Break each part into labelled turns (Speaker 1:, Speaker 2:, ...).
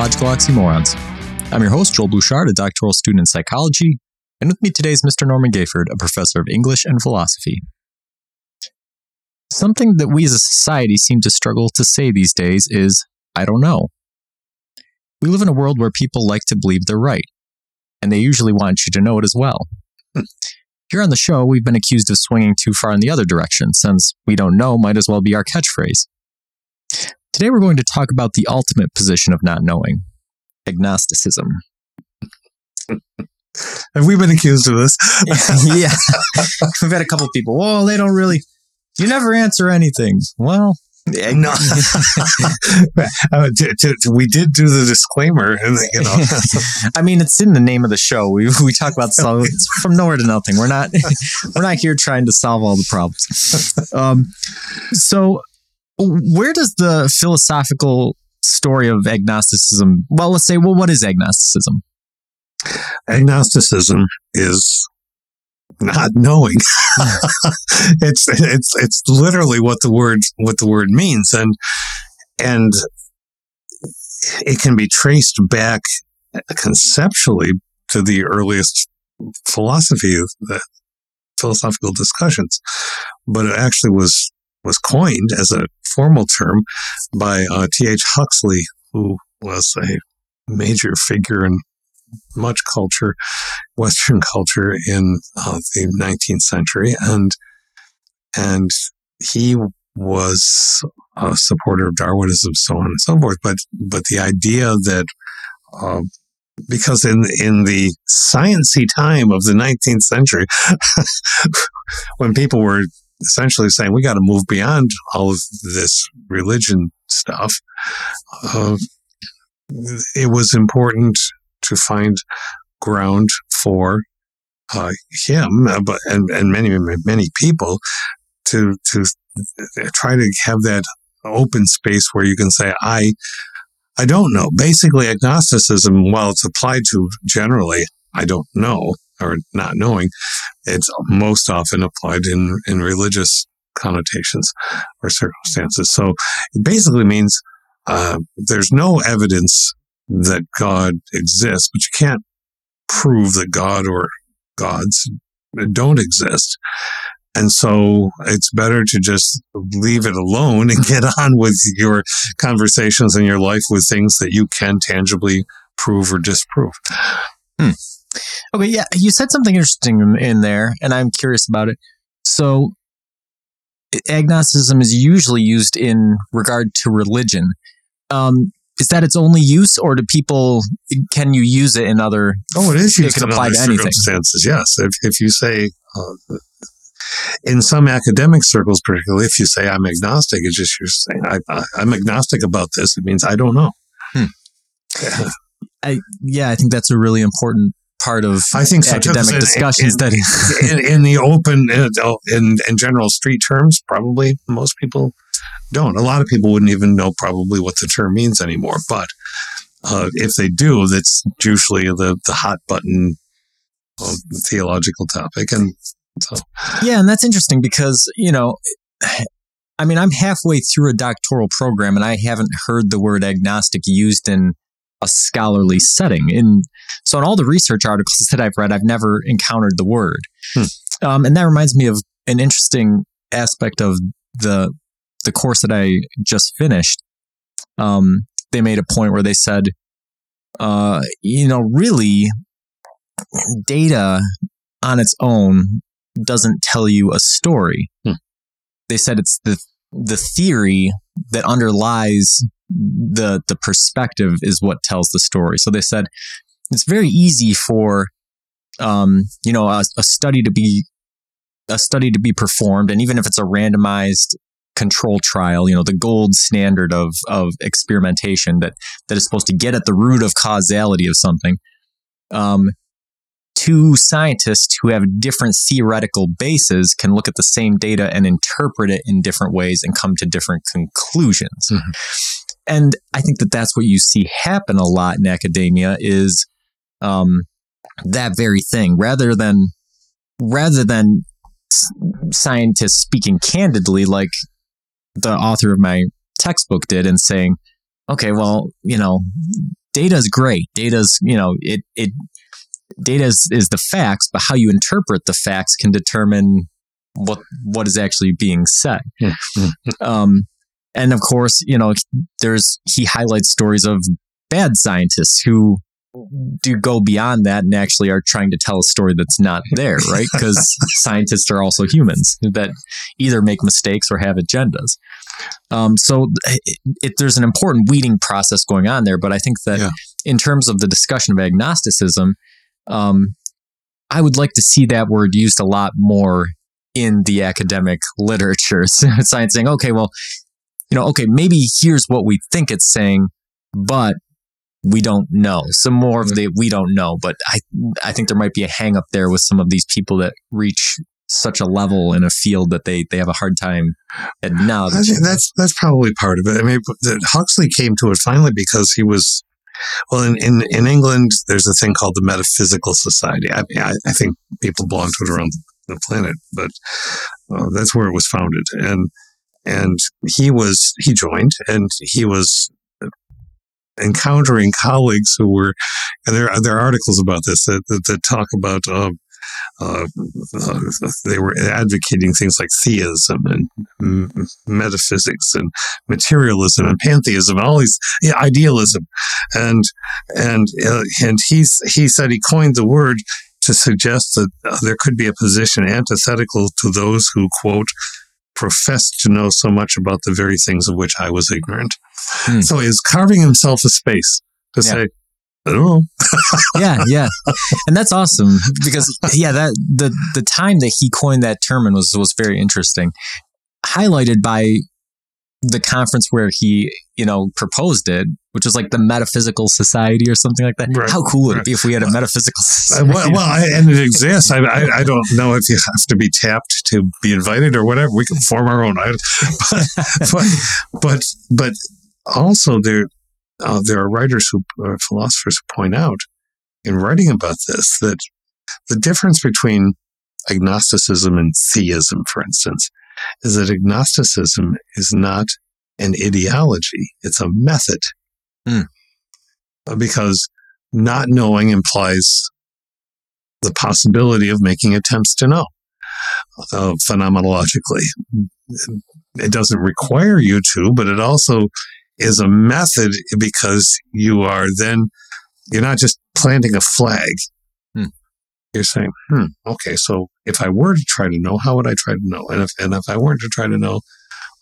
Speaker 1: Ontological Oxymorons. I'm your host, Joel Bouchard, a doctoral student in psychology, and with me today is Mr. Norman Gayford, a professor of English and philosophy. Something that we as a society seem to struggle to say these days is, I don't know. We live in a world where people like to believe they're right, and they usually want you to know it as well. Here on the show, we've been accused of swinging too far in the other direction, since we don't know might as well be our catchphrase. Today, we're going to talk about the ultimate position of not knowing agnosticism.
Speaker 2: Have we been accused of this?
Speaker 1: yeah. We've had a couple people, well, they don't really, you never answer anything. Well,
Speaker 2: no. Uh, t- t- t- we did do the disclaimer, you know,
Speaker 1: I mean, it's in the name of the show. We, we talk about sol- it's from nowhere to nothing. We're not we're not here trying to solve all the problems. Um, so, where does the philosophical story of agnosticism? Well, let's say, well, what is agnosticism?
Speaker 2: agnosticism is not knowing. it's it's it's literally what the word what the word means, and and it can be traced back conceptually to the earliest philosophy of the philosophical discussions, but it actually was was coined as a formal term by uh, T.H. Huxley, who was a major figure in much culture, Western culture in uh, the 19th century, and and he was a supporter of Darwinism, so on and so forth. But but the idea that uh, because in in the sciency time of the 19th century, when people were essentially saying we got to move beyond all of this religion stuff, uh, it was important to find ground for uh, him, uh, but and, and many many people to to try to have that open space where you can say I I don't know. Basically, agnosticism, while it's applied to generally, I don't know or not knowing, it's most often applied in in religious connotations or circumstances. So it basically means uh, there's no evidence that God exists, but you can't prove that God or gods don't exist. And so it's better to just leave it alone and get on with your conversations and your life with things that you can tangibly prove or disprove.
Speaker 1: Hmm. Okay, yeah, you said something interesting in there, and I'm curious about it. So, agnosticism is usually used in regard to religion. Um, is that its only use, or do people can you use it in other?
Speaker 2: Oh, it is used
Speaker 1: it can
Speaker 2: in
Speaker 1: apply
Speaker 2: other
Speaker 1: to anything.
Speaker 2: circumstances. Yes, if if you say. Uh, in some academic circles, particularly if you say I'm agnostic, it's just you're saying I, I, I'm agnostic about this. It means I don't know.
Speaker 1: Hmm.
Speaker 2: Yeah.
Speaker 1: I, yeah, I think that's a really important part of
Speaker 2: I think so,
Speaker 1: academic
Speaker 2: in-
Speaker 1: discussions.
Speaker 2: in-
Speaker 1: that
Speaker 2: in, in the open, in, in in general street terms, probably most people don't. A lot of people wouldn't even know probably what the term means anymore. But uh, if they do, that's usually the the hot button uh, theological topic. And so,
Speaker 1: Yeah, and that's interesting because, you know, I mean, I'm halfway through a doctoral program and I haven't heard the word agnostic used in a scholarly setting. And so, in all the research articles that I've read, I've never encountered the word.
Speaker 2: Hmm.
Speaker 1: Um, and that reminds me of an interesting aspect of the the course that I just finished. Um, they made a point where they said, uh, you know, really, data on its own doesn't tell you a story.
Speaker 2: Hmm.
Speaker 1: They said it's the the theory that underlies the the perspective is what tells the story. So they said it's very easy for um, you know a, a study to be a study to be performed, and even if it's a randomized control trial, you know the gold standard of of experimentation that that is supposed to get at the root of causality of something. Um, two scientists who have different theoretical bases can look at the same data and interpret it in different ways and come to different conclusions.
Speaker 2: Mhm.
Speaker 1: And I think that that's what you see happen a lot in academia is um, that very thing. Rather than rather than scientists speaking candidly, like the author of my textbook did, and saying, okay, well, you know, data is great. Data's, you know, it, it, data is, is the facts, but how you interpret the facts can determine what, what is actually being said. um, and of course, you know, there's, he highlights stories of bad scientists who do go beyond that and actually are trying to tell a story that's not there, right? Because scientists are also humans that either make mistakes or have agendas. Um, so it, it, there's an important weeding process going on there. But I think that yeah. in terms of the discussion of agnosticism, um, I would like to see that word used a lot more in the academic literature. Science saying, okay, well, you know, okay, maybe here's what we think it's saying, but we don't know. Some more of the we don't know, but I I think there might be a hang up there with some of these people that reach such a level in a field that they they have a hard time acknowledging.
Speaker 2: That's that's probably part of it. I mean, Huxley came to it finally because he was well in, in, in England. There's a thing called the Metaphysical Society. I, I, I think people belong to it around the planet, but uh, that's where it was founded. And and he was he joined, and he was encountering colleagues who were, and there, there are articles about this that, that, that talk about, uh, uh, uh, they were advocating things like theism and m- metaphysics and materialism and pantheism and all these yeah, idealism, and and uh, and he's he said he coined the word to suggest that there could be a position antithetical to those who quote professed to know so much about the very things of which I was ignorant. Hmm. So he's carving himself a space to yeah. say, I don't know.
Speaker 1: yeah, yeah, and that's awesome because yeah, that the the time that he coined that term and was was very interesting, highlighted by the conference where he, you know, proposed it, which was like the Metaphysical Society or something like that. Right. How cool would right. it be if we had a metaphysical society?
Speaker 2: Uh, well, well I, and it exists. I, I, I, don't know if you have to be tapped to be invited or whatever. We can form our own. But, but, but, but also there, uh, there are writers who, uh, philosophers who point out in writing about this that the difference between agnosticism and theism, for instance, is that agnosticism is not an ideology, it's a method. Mm. Because not knowing implies the possibility of making attempts to know uh, phenomenologically. It doesn't require you to, but it also is a method because you are then, you're not just planting a flag. You're saying, hmm, okay, so if I were to try to know, how would I try to know? And if, and if I weren't to try to know,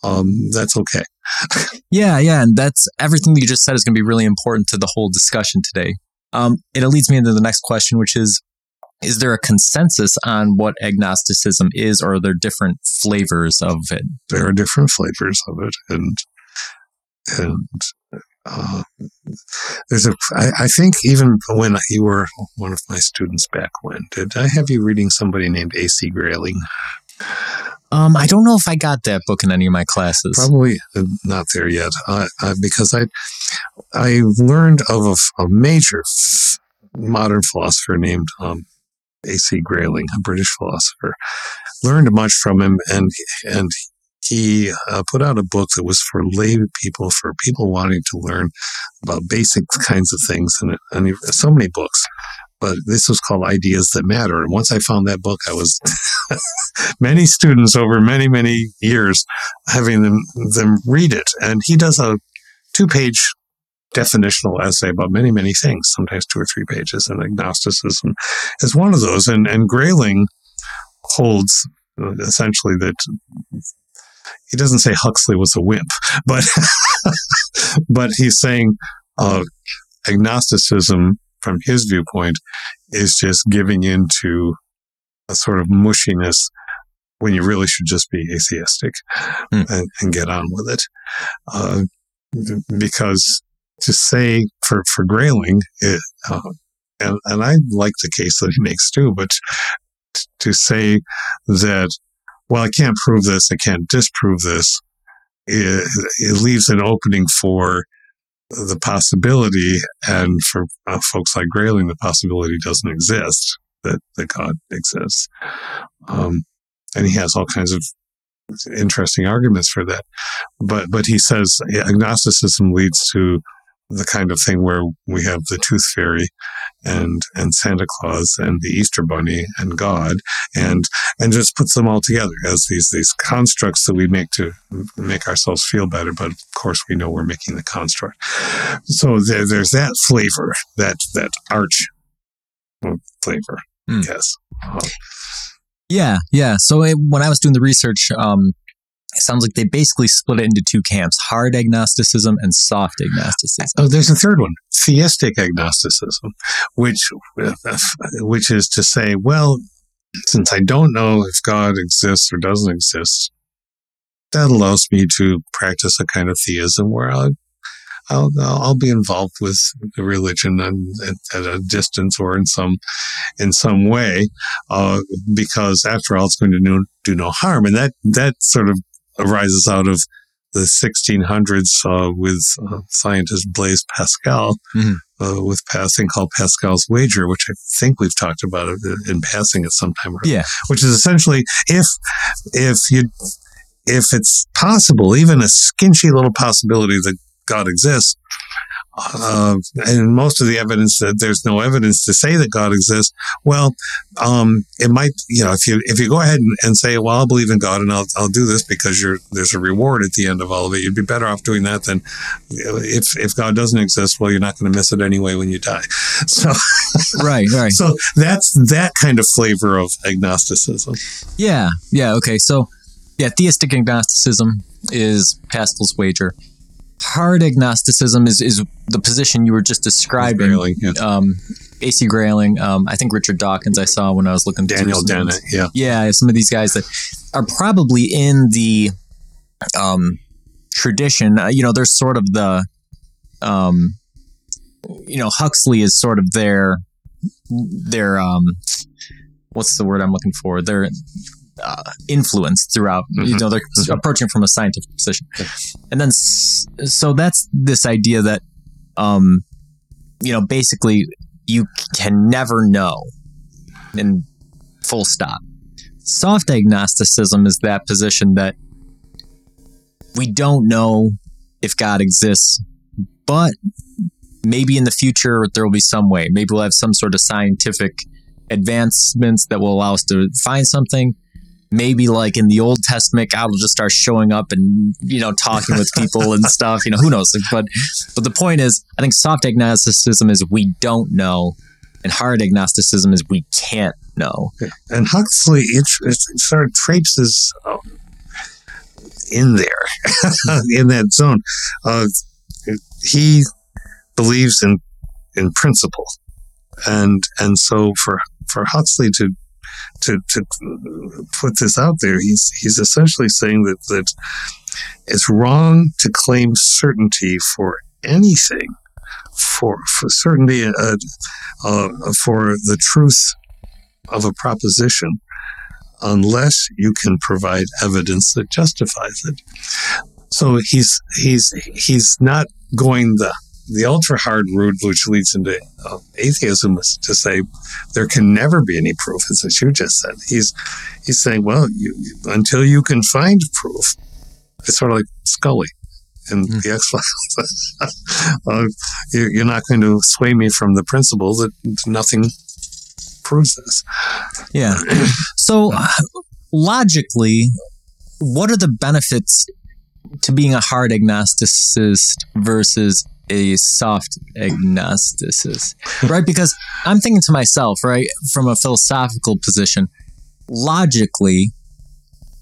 Speaker 2: um, that's okay.
Speaker 1: yeah, yeah. And that's everything that you just said is going to be really important to the whole discussion today. Um, it leads me into the next question, which is Is there a consensus on what agnosticism is, or are there different flavors of it?
Speaker 2: There are different flavors of it. And, and, uh, there's a, I, I think even when you were one of my students back when, did I have you reading somebody named A.C. Grayling?
Speaker 1: Um, I don't know if I got that book in any of my classes.
Speaker 2: Probably not there yet, uh, uh, because I I learned of a, a major f- modern philosopher named um, A.C. Grayling, a British philosopher. Learned much from him, and and he uh, put out a book that was for lay people, for people wanting to learn about basic kinds of things, and, and so many books but this was called Ideas That Matter. And once I found that book, I was many students over many, many years having them, them read it. And he does a two page definitional essay about many, many things, sometimes two or three pages. And agnosticism is one of those. And, and Grayling holds uh, essentially that he doesn't say Huxley was a wimp, but, but he's saying, uh, agnosticism from his viewpoint, is just giving into a sort of mushiness when you really should just be atheistic mm. and, and, get on with it. Uh, because to say for, for Grayling, it, uh, and, and I like the case that he makes too, but t- to say that, well, I can't prove this, I can't disprove this, it, it leaves an opening for the possibility, and for uh, folks like Grayling, the possibility doesn't exist that, that God exists. Um, and he has all kinds of interesting arguments for that. But but he says agnosticism leads to the kind of thing where we have the tooth fairy and and Santa Claus and the Easter bunny and God and and just puts them all together as these these constructs that we make to make ourselves feel better but of course we know we're making the construct so there, there's that flavor that that arch flavor
Speaker 1: Mm.
Speaker 2: yes
Speaker 1: Yeah, yeah. So it, when I was doing the research, um, it sounds like they basically split it into two camps: hard agnosticism and soft agnosticism.
Speaker 2: Oh, there's a third one, theistic agnosticism, which which is to say, well, since I don't know if God exists or doesn't exist, that allows me to practice a kind of theism where I'll I'll, I'll be involved with the religion and, at a distance or in some in some way, uh, because after all, it's going to do, do no harm, and that that sort of arises out of the 1600s uh, with uh, scientist Blaise Pascal,
Speaker 1: Mhm.
Speaker 2: uh, with passing called Pascal's wager, which I think we've talked about it in passing at some time.
Speaker 1: Yeah.
Speaker 2: which is essentially if if you if it's possible, even a skinchy little possibility that God exists, uh, and most of the evidence that there's no evidence to say that God exists. Well, um, it might, you know, if you if you go ahead and, and say, well, I'll believe in God and I'll I'll do this because you're there's a reward at the end of all of it. You'd be better off doing that than if if God doesn't exist. Well, you're not going to miss it anyway when you die. So
Speaker 1: right, right.
Speaker 2: so that's that kind of flavor of agnosticism.
Speaker 1: Yeah, yeah. Okay, so yeah, theistic agnosticism is Pascal's wager. Hard agnosticism is is the position you were just describing.
Speaker 2: Grayling, yeah.
Speaker 1: Um, AC Grayling. Um, I think Richard Dawkins. I saw when I was looking.
Speaker 2: Daniel Dennett, yeah.
Speaker 1: yeah, some of these guys that are probably in the um, tradition. Uh, you know, there's sort of the, um, you know, Huxley is sort of their their um, what's the word I'm looking for? Their uh, influence throughout. You
Speaker 2: Mhm.
Speaker 1: know, they're
Speaker 2: Mhm.
Speaker 1: approaching from a scientific position, and then so that's this idea that, um, you know, basically you can never know, and full stop. Soft agnosticism is that position that we don't know if God exists, but maybe in the future there will be some way. Maybe we'll have some sort of scientific advancements that will allow us to find something. Maybe like in the Old Testament, God will just start showing up and you know talking with people and stuff. You know, who knows? But but the point is, I think soft agnosticism is we don't know, and hard agnosticism is we can't know.
Speaker 2: And Huxley, it, it sort of traipses uh, in there, in that zone. Uh, he believes in in principle, and and so for for Huxley to to to put this out there, he's he's essentially saying that that it's wrong to claim certainty for anything, for for certainty, uh, uh, for the truth of a proposition unless you can provide evidence that justifies it. So he's he's he's not going the the ultra hard route, which leads into uh, atheism, is to say there can never be any proof, as you just said. He's he's saying, well, you, until you can find proof, it's sort of like Scully in
Speaker 1: Mm.
Speaker 2: the X Files. uh, you, you're not going to sway me from the principle that nothing proves this.
Speaker 1: Yeah. So uh, logically, what are the benefits to being a hard agnosticist versus a soft agnosticist? Right? Because I'm thinking to myself, right, from a philosophical position, logically,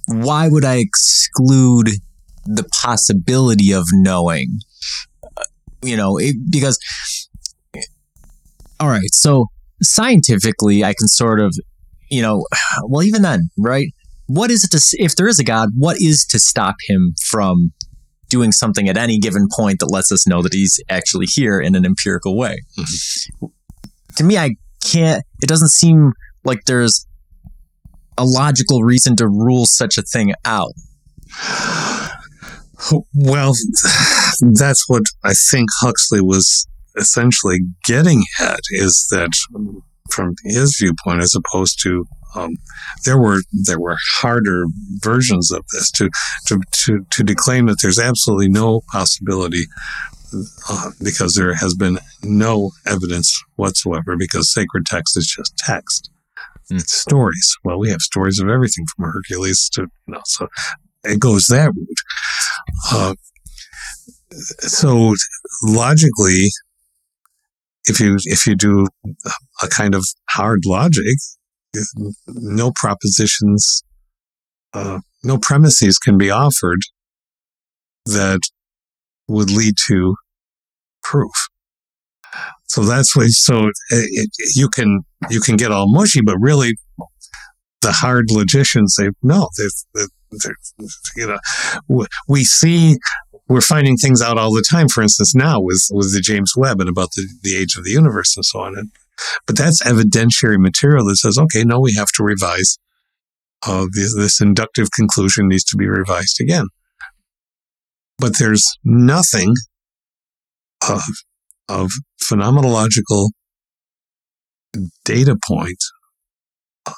Speaker 1: why would I exclude the possibility of knowing? Uh, You know, it, because, all right, so scientifically, I can sort of you know, well, even then, right? What is it to, if there is a God, what is to stop him from doing something at any given point that lets us know that he's actually here in an empirical way? Mm-hmm. To me, I can't, it doesn't seem like there's a logical reason to rule such a thing out.
Speaker 2: Well, that's what I think Huxley was essentially getting at is that from his viewpoint, as opposed to um, there were there were harder versions of this to to to, to declaim that there's absolutely no possibility uh, because there has been no evidence whatsoever because sacred text is just text. Mm. It's stories. Well, we have stories of everything from Hercules to you know, so it goes that route. Uh, so logically, if you if you do a kind of hard logic, no propositions, uh, no premises can be offered that would lead to proof. So that's why. So it, it, you can you can get all mushy, but really, the hard logicians say no. They're, they're, you know, we see we're finding things out all the time. For instance, now with with the James Webb and about the, the age of the universe and so on. And, but that's evidentiary material that says, okay, no, we have to revise. Uh, this, this inductive conclusion needs to be revised again. But there's nothing of, of phenomenological data point uh,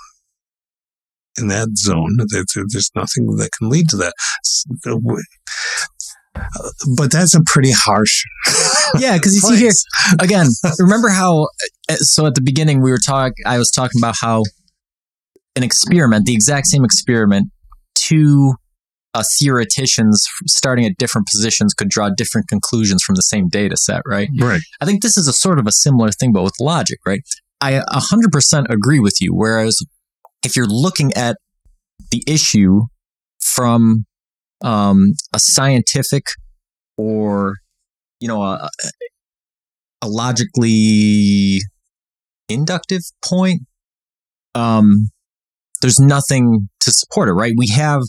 Speaker 2: in that zone. There's nothing that can lead to that but that's a pretty harsh.
Speaker 1: yeah, because you see here again. Remember how? Uh, so at the beginning we were talking. I was talking about how an experiment, the exact same experiment, two uh, theoreticians starting at different positions could draw different conclusions from the same data set, right?
Speaker 2: Right.
Speaker 1: I think this is a sort of a similar thing, but with logic, right? I 100% agree with you. Whereas if you're looking at the issue from um, a scientific or you know a, a logically inductive point um, there's nothing to support it right? We have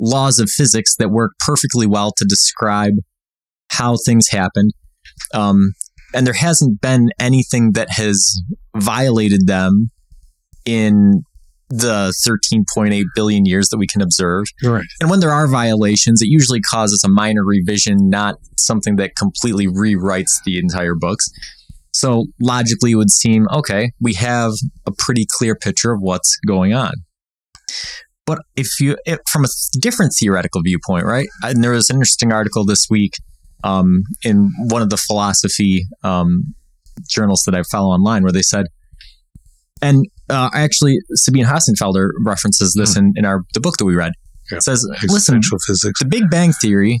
Speaker 1: laws of physics that work perfectly well to describe how things happened um, and there hasn't been anything that has violated them in the 13.8 billion years that we can observe.
Speaker 2: Right.
Speaker 1: And when there are violations, it usually causes a minor revision, not something that completely rewrites the entire books. So logically, it would seem okay, we have a pretty clear picture of what's going on. But if you, if, from a different theoretical viewpoint, right? And there was an interesting article this week um, in one of the philosophy um, journals that I follow online where they said, and uh, actually, Sabine Hossenfelder references this hmm. in, in our the book that we read. Yeah. It says, "Listen,
Speaker 2: physics.
Speaker 1: the Big Bang Theory,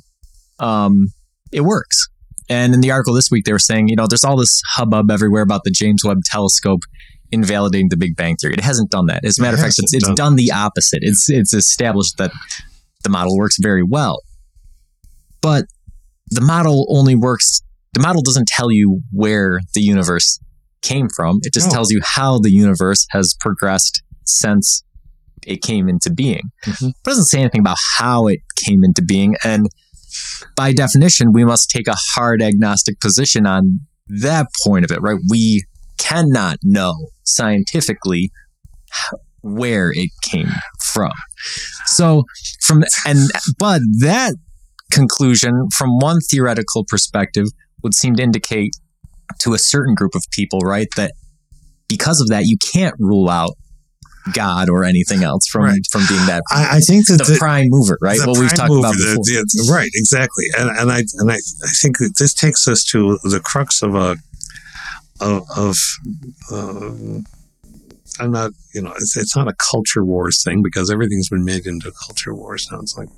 Speaker 1: um, it works." And in the article this week, they were saying, you know, there's all this hubbub everywhere about the James Webb Telescope invalidating the Big Bang Theory. It hasn't done that. As a matter of fact, it's, it's done, done the opposite. It's it's established that the model works very well, but the model only works. The model doesn't tell you where the universe came from. It just oh. tells you how the universe has progressed since it came into being. Mm-hmm. It doesn't say anything about how it came into being. And by definition, we must take a hard agnostic position on that point of it, right? We cannot know scientifically where it came from. So from and but that conclusion from one theoretical perspective would seem to indicate to a certain group of people, right? That because of that, you can't rule out God or anything else from right. from being that.
Speaker 2: I, I think that
Speaker 1: the, the, prime mover, right? What we've talked mover, about before.
Speaker 2: The, the, right, exactly, and and I and I, I think that this takes us to the crux of a of. of uh, I'm not, you know, it's, it's not a culture wars thing because everything's been made into culture wars. Sounds like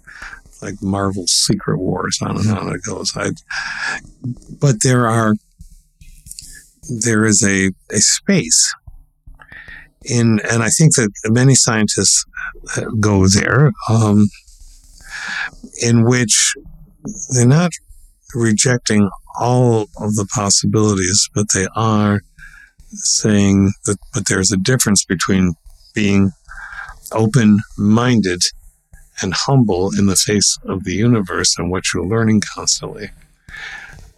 Speaker 2: like Marvel's Secret Wars, on and on it goes. I, but there are there is a, a space. In, and I think that many scientists go there, um, in which they're not rejecting all of the possibilities, but they are saying that, but there's a difference between being open minded and humble in the face of the universe and what you're learning constantly,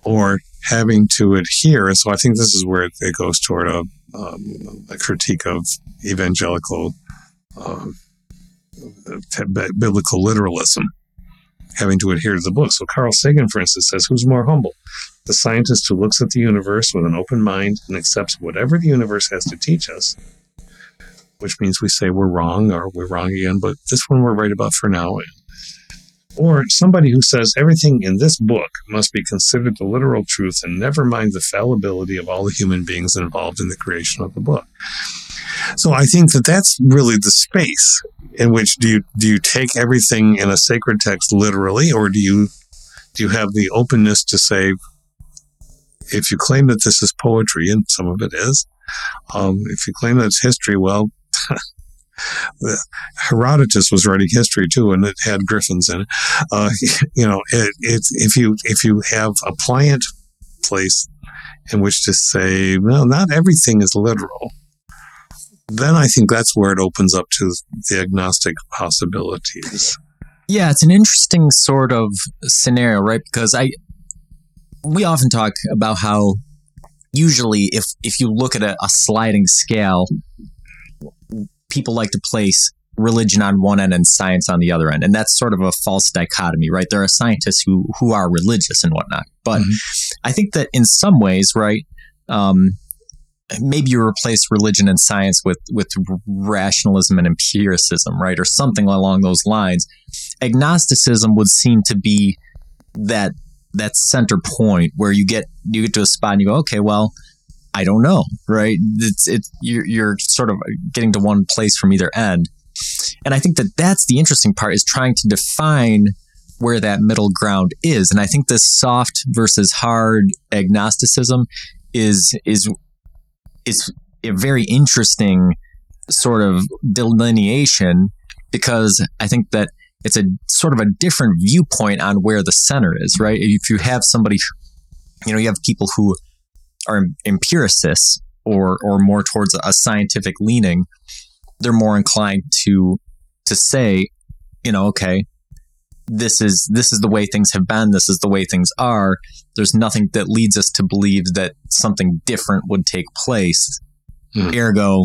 Speaker 2: or having to adhere. And So I think this is where it goes toward a, um, a critique of evangelical uh, biblical literalism, having to adhere to the book. So Carl Sagan, for instance, says, "Who's more humble, the scientist who looks at the universe with an open mind and accepts whatever the universe has to teach us, which means we say we're wrong or we're wrong again, but this one we're right about for now. Or somebody who says everything in this book must be considered the literal truth and never mind the fallibility of all the human beings involved in the creation of the book. So I think that that's really the space in which do you do you take everything in a sacred text literally, or do you do you have the openness to say, if you claim that this is poetry, and some of it is, um, if you claim that it's history, well, Herodotus was writing history too, and it had griffins in it. Uh, you know, it, it, if you if you have a pliant place in which to say, well, not everything is literal, then I think that's where it opens up to the agnostic possibilities.
Speaker 1: Yeah, it's an interesting sort of scenario, right? Because I we often talk about how usually if if you look at a, a sliding scale, people like to place religion on one end and science on the other end. And that's sort of a false dichotomy, right? There are scientists who who are religious and whatnot. But mm-hmm. I think that in some ways, right, um, maybe you replace religion and science with with rationalism and empiricism, right, or something along those lines. Agnosticism would seem to be that that center point where you get you get to a spot and you go, okay, well, I don't know, right? It's it's you're, you're sort of getting to one place from either end, and I think that that's the interesting part is trying to define where that middle ground is. And I think this soft versus hard agnosticism is is is a very interesting sort of delineation because I think that it's a sort of a different viewpoint on where the center is, right? If you have somebody, you know, you have people who are empiricists or or more towards a scientific leaning, they're more inclined to to say, you know, okay, this is this is the way things have been, this is the way things are. There's nothing that leads us to believe that something different would take place. Mm. Ergo,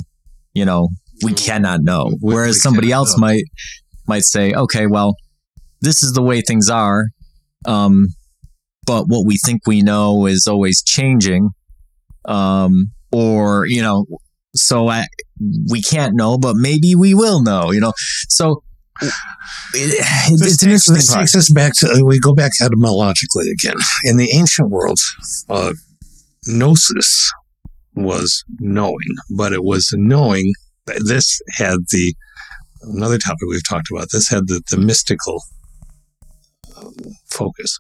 Speaker 1: you know, we cannot know. We, Whereas we somebody else know. might might say, okay, well, this is the way things are. Um, but what we think we know is always changing um, or you know, so I, we can't know, but maybe we will know. You know, so it,
Speaker 2: this, takes, this takes, us back to we go back etymologically again. In the ancient world, uh, gnosis was knowing, but it was knowing. This had the another topic we've talked about. This had the, the mystical um, focus.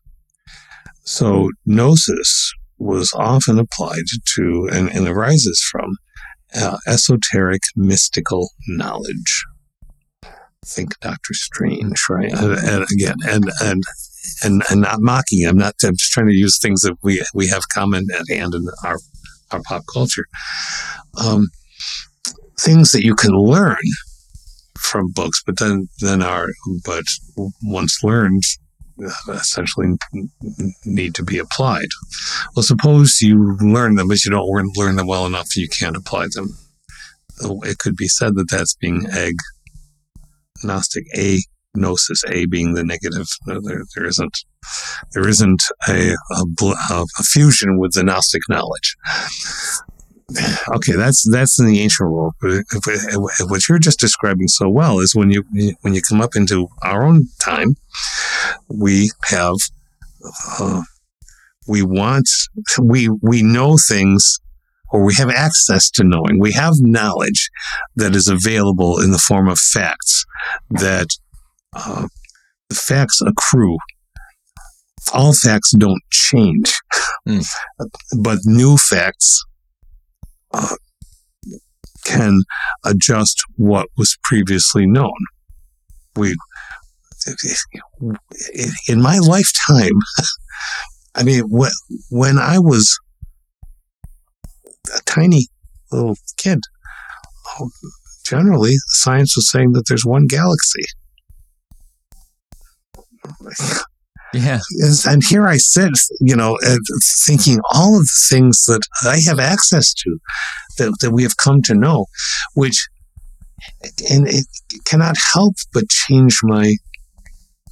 Speaker 2: So gnosis was often applied to and, and arises from uh, esoteric mystical knowledge. Think Doctor Strange, right? And, and, again, and and and and not mocking. I'm not. I'm just trying to use things that we we have common at hand in our our pop culture. Um, things that you can learn from books, but then then are but once learned essentially need to be applied. Well, suppose you learn them, but you don't learn them well enough, you can't apply them. Oh, it could be said that that's being agnostic. A gnosis, A being the negative. There, there isn't, there isn't a, a, a fusion with the Gnostic knowledge okay, that's that's in the ancient world. What you're just describing so well is when you when you come up into our own time, we have uh, we want we we know things or we have access to knowing. We have knowledge that is available in the form of facts that uh, the facts accrue. All facts don't change, mm. but new facts uh, can adjust what was previously known. We, in my lifetime, I mean, when I was a tiny little kid, oh, generally science was saying that there's one galaxy.
Speaker 1: Yeah.
Speaker 2: And here I sit, you know, uh, thinking all of the things that I have access to that, that we have come to know, which, and it cannot help but change my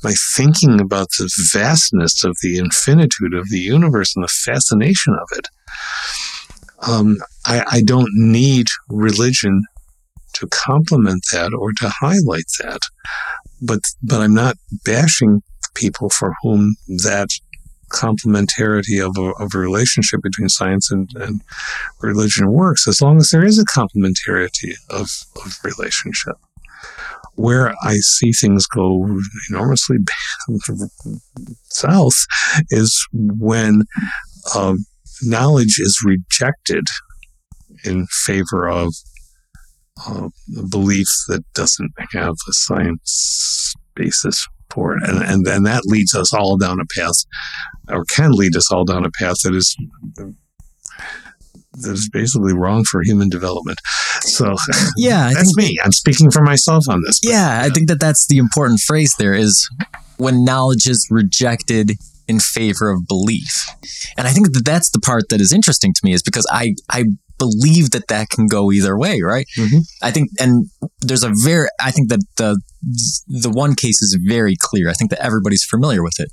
Speaker 2: by thinking about the vastness of the infinitude of the universe and the fascination of it. Um, I, I don't need religion to complement that or to highlight that. But but I'm not bashing people for whom that complementarity of a, of a relationship between science and, and religion works, as long as there is a complementarity of, of relationship. Where I see things go enormously south is when uh, knowledge is rejected in favor of uh, a belief that doesn't have a science basis for it. And, and, and that leads us all down a path, or can lead us all down a path that is that is basically wrong for human development. So
Speaker 1: yeah, I
Speaker 2: that's me. I'm speaking for myself on this.
Speaker 1: But, yeah, I think that that's the important phrase there is when knowledge is rejected in favor of belief. And I think that that's the part that is interesting to me is because I I believe that that can go either way, right? Mm-hmm. I think, and there's a very, I think that the the one case is very clear. I think that everybody's familiar with it,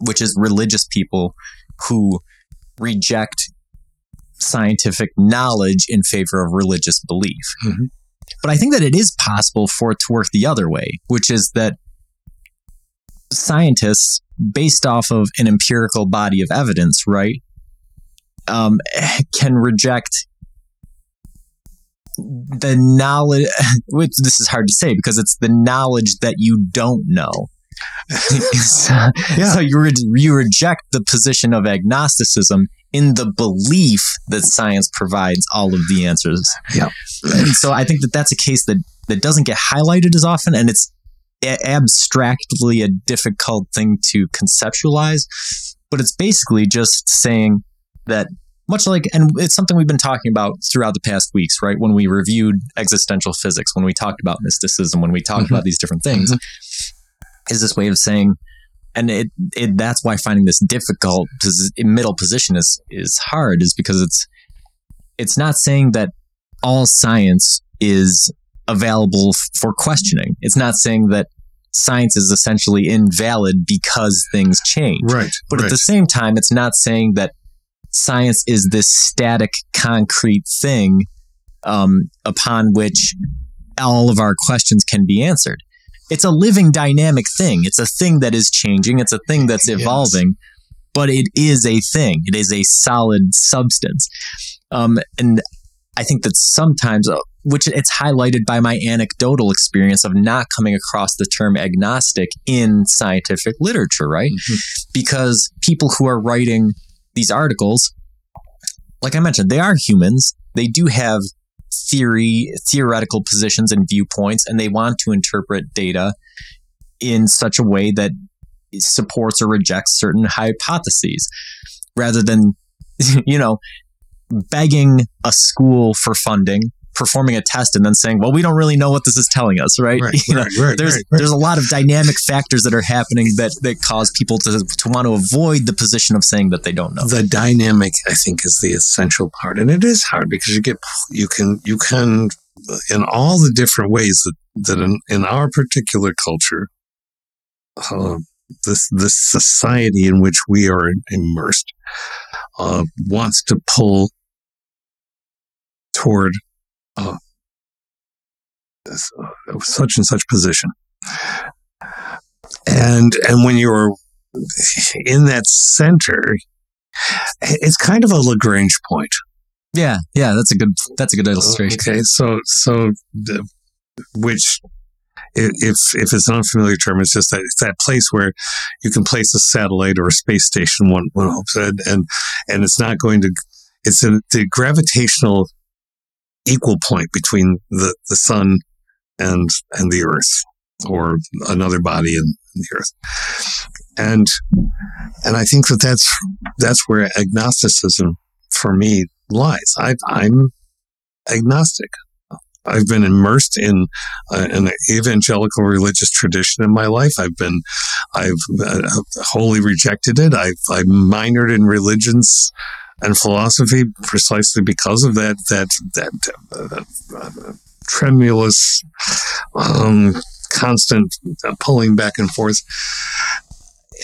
Speaker 1: which is religious people who reject scientific knowledge in favor of religious belief. Mm-hmm. But I think that it is possible for it to work the other way, which is that scientists, based off of an empirical body of evidence, right, um, can reject the knowledge. Which this is hard to say because it's the knowledge that you don't know. so, yeah. so you re- you reject the position of agnosticism in the belief that science provides all of the answers.
Speaker 2: Yeah.
Speaker 1: And so I think that that's a case that that doesn't get highlighted as often, and it's a- abstractly a difficult thing to conceptualize. But it's basically just saying that much like and it's something we've been talking about throughout the past weeks right when we reviewed existential physics when we talked about mysticism when we talked mm-hmm. about these different things mm-hmm. Is this way of saying and it, it that's why finding this difficult middle position is is hard is because it's it's not saying that all science is available for questioning it's not saying that science is essentially invalid because things change
Speaker 2: right
Speaker 1: but
Speaker 2: right.
Speaker 1: at the same time it's not saying that science is this static, concrete thing um, upon which all of our questions can be answered. It's a living, dynamic thing. It's a thing that is changing. It's a thing that's evolving, yes. but it is a thing. It is a solid substance. Um, and I think that sometimes, uh, which it's highlighted by my anecdotal experience of not coming across the term agnostic in scientific literature, right? Mm-hmm. Because people who are writing these articles, like I mentioned, they are humans. They do have theory, theoretical positions and viewpoints, and they want to interpret data in such a way that supports or rejects certain hypotheses rather than, you know, begging a school for funding performing a test and then saying, "Well, we don't really know what this is telling us," right?
Speaker 2: right, you know, right, right
Speaker 1: there's there's a lot of dynamic factors that are happening that that cause people to to want to avoid the position of saying that they don't know.
Speaker 2: The dynamic, I think, is the essential part, and it is hard because you get you can you can in all the different ways that that in, in our particular culture. Uh, this this society in which we are immersed uh, wants to pull toward uh, such and such position. And and when you're in that center, it's kind of a Lagrange point.
Speaker 1: Yeah, yeah, that's a good that's a good illustration.
Speaker 2: Okay, so so the, which if if it's an unfamiliar term, it's just that it's that place where you can place a satellite or a space station. One one hopes, and and, and it's not going to. It's a, the gravitational equal point between the, the sun and and the earth or another body in, in the earth and and i think that that's that's where agnosticism for me lies I, i'm agnostic I've been immersed in uh, an evangelical religious tradition in my life. I've been, I've uh, wholly rejected it. I've, I minored in religions and philosophy precisely because of that that that uh, uh, tremulous um, constant uh, pulling back and forth.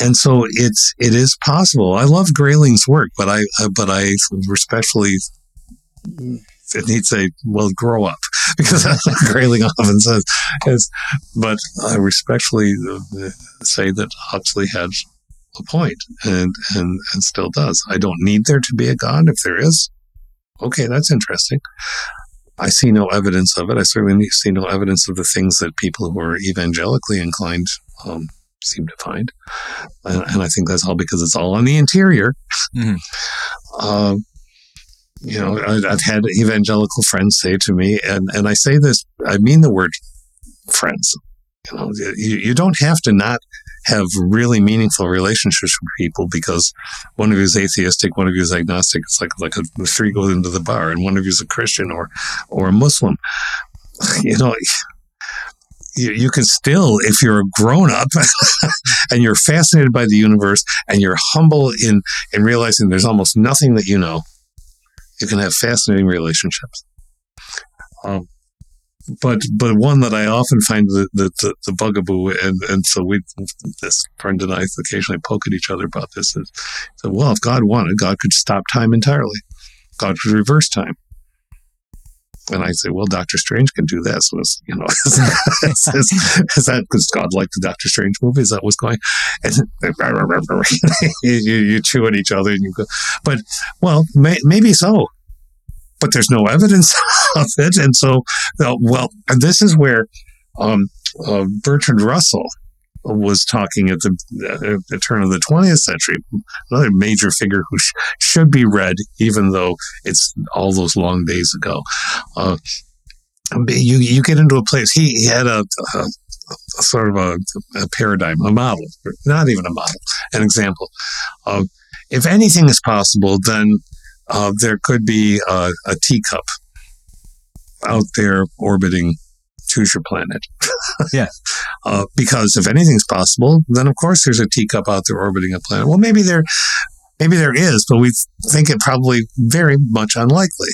Speaker 2: And so it's it is possible. I love Grayling's work, but I uh, but I respectfully and he'd say, "Well, grow up," because that's what Grayling often says. Is, but I respectfully uh, say that Huxley had a point, and and and still does. I don't need there to be a God. If there is, okay, that's interesting. I see no evidence of it. I certainly see no evidence of the things that people who are evangelically inclined um, seem to find, and, and, I think that's all because it's all on the interior. Mm-hmm. Uh, you know, I, have had evangelical friends say to me, and, and I say this, I mean the word friends. You know, you, you don't have to not have really meaningful relationships with people because one of you is atheistic, one of you is agnostic. It's like like a, three go into the bar, and one of you is a Christian or or a Muslim. You know, you, you can still, if you're a grown up and you're fascinated by the universe and you're humble in in realizing there's almost nothing that you know, you can have fascinating relationships. Um, but but one that I often find the the, the, the bugaboo, and, and so we this friend and I occasionally poke at each other about this is, so well, if God wanted, God could stop time entirely. God could reverse time. And I say, well, Doctor Strange can do that. So you know, is, is, that because God liked the Doctor Strange movie? Is that what's going? And you, you chew at each other and you go, but well, may, maybe so, but there's no evidence of it. And so, uh, well, this is where um, uh, Bertrand Russell was talking at the, uh, the turn of the 20th century, another major figure who sh- should be read, even though it's all those long days ago. Uh, you you get into a place. He, he had a, a, sort of a, a, paradigm, a model, not even a model, an example. If anything is possible, then uh, there could be a, a teacup out there orbiting choose your planet.
Speaker 1: yeah.
Speaker 2: Uh, because if anything's possible, then of course there's a teacup out there orbiting a planet. Well, maybe there, maybe there is, but we think it probably very much unlikely.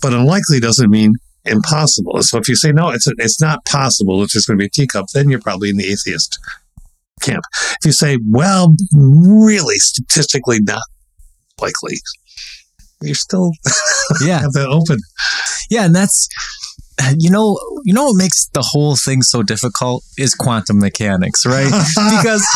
Speaker 2: But unlikely doesn't mean impossible. So if you say no, it's it's not possible, it's just going to be a teacup, then you're probably in the atheist camp. If you say, well, really, statistically not likely, you're still
Speaker 1: yeah
Speaker 2: have that open.
Speaker 1: Yeah, and that's you know, you know what makes the whole thing so difficult is quantum mechanics, right? because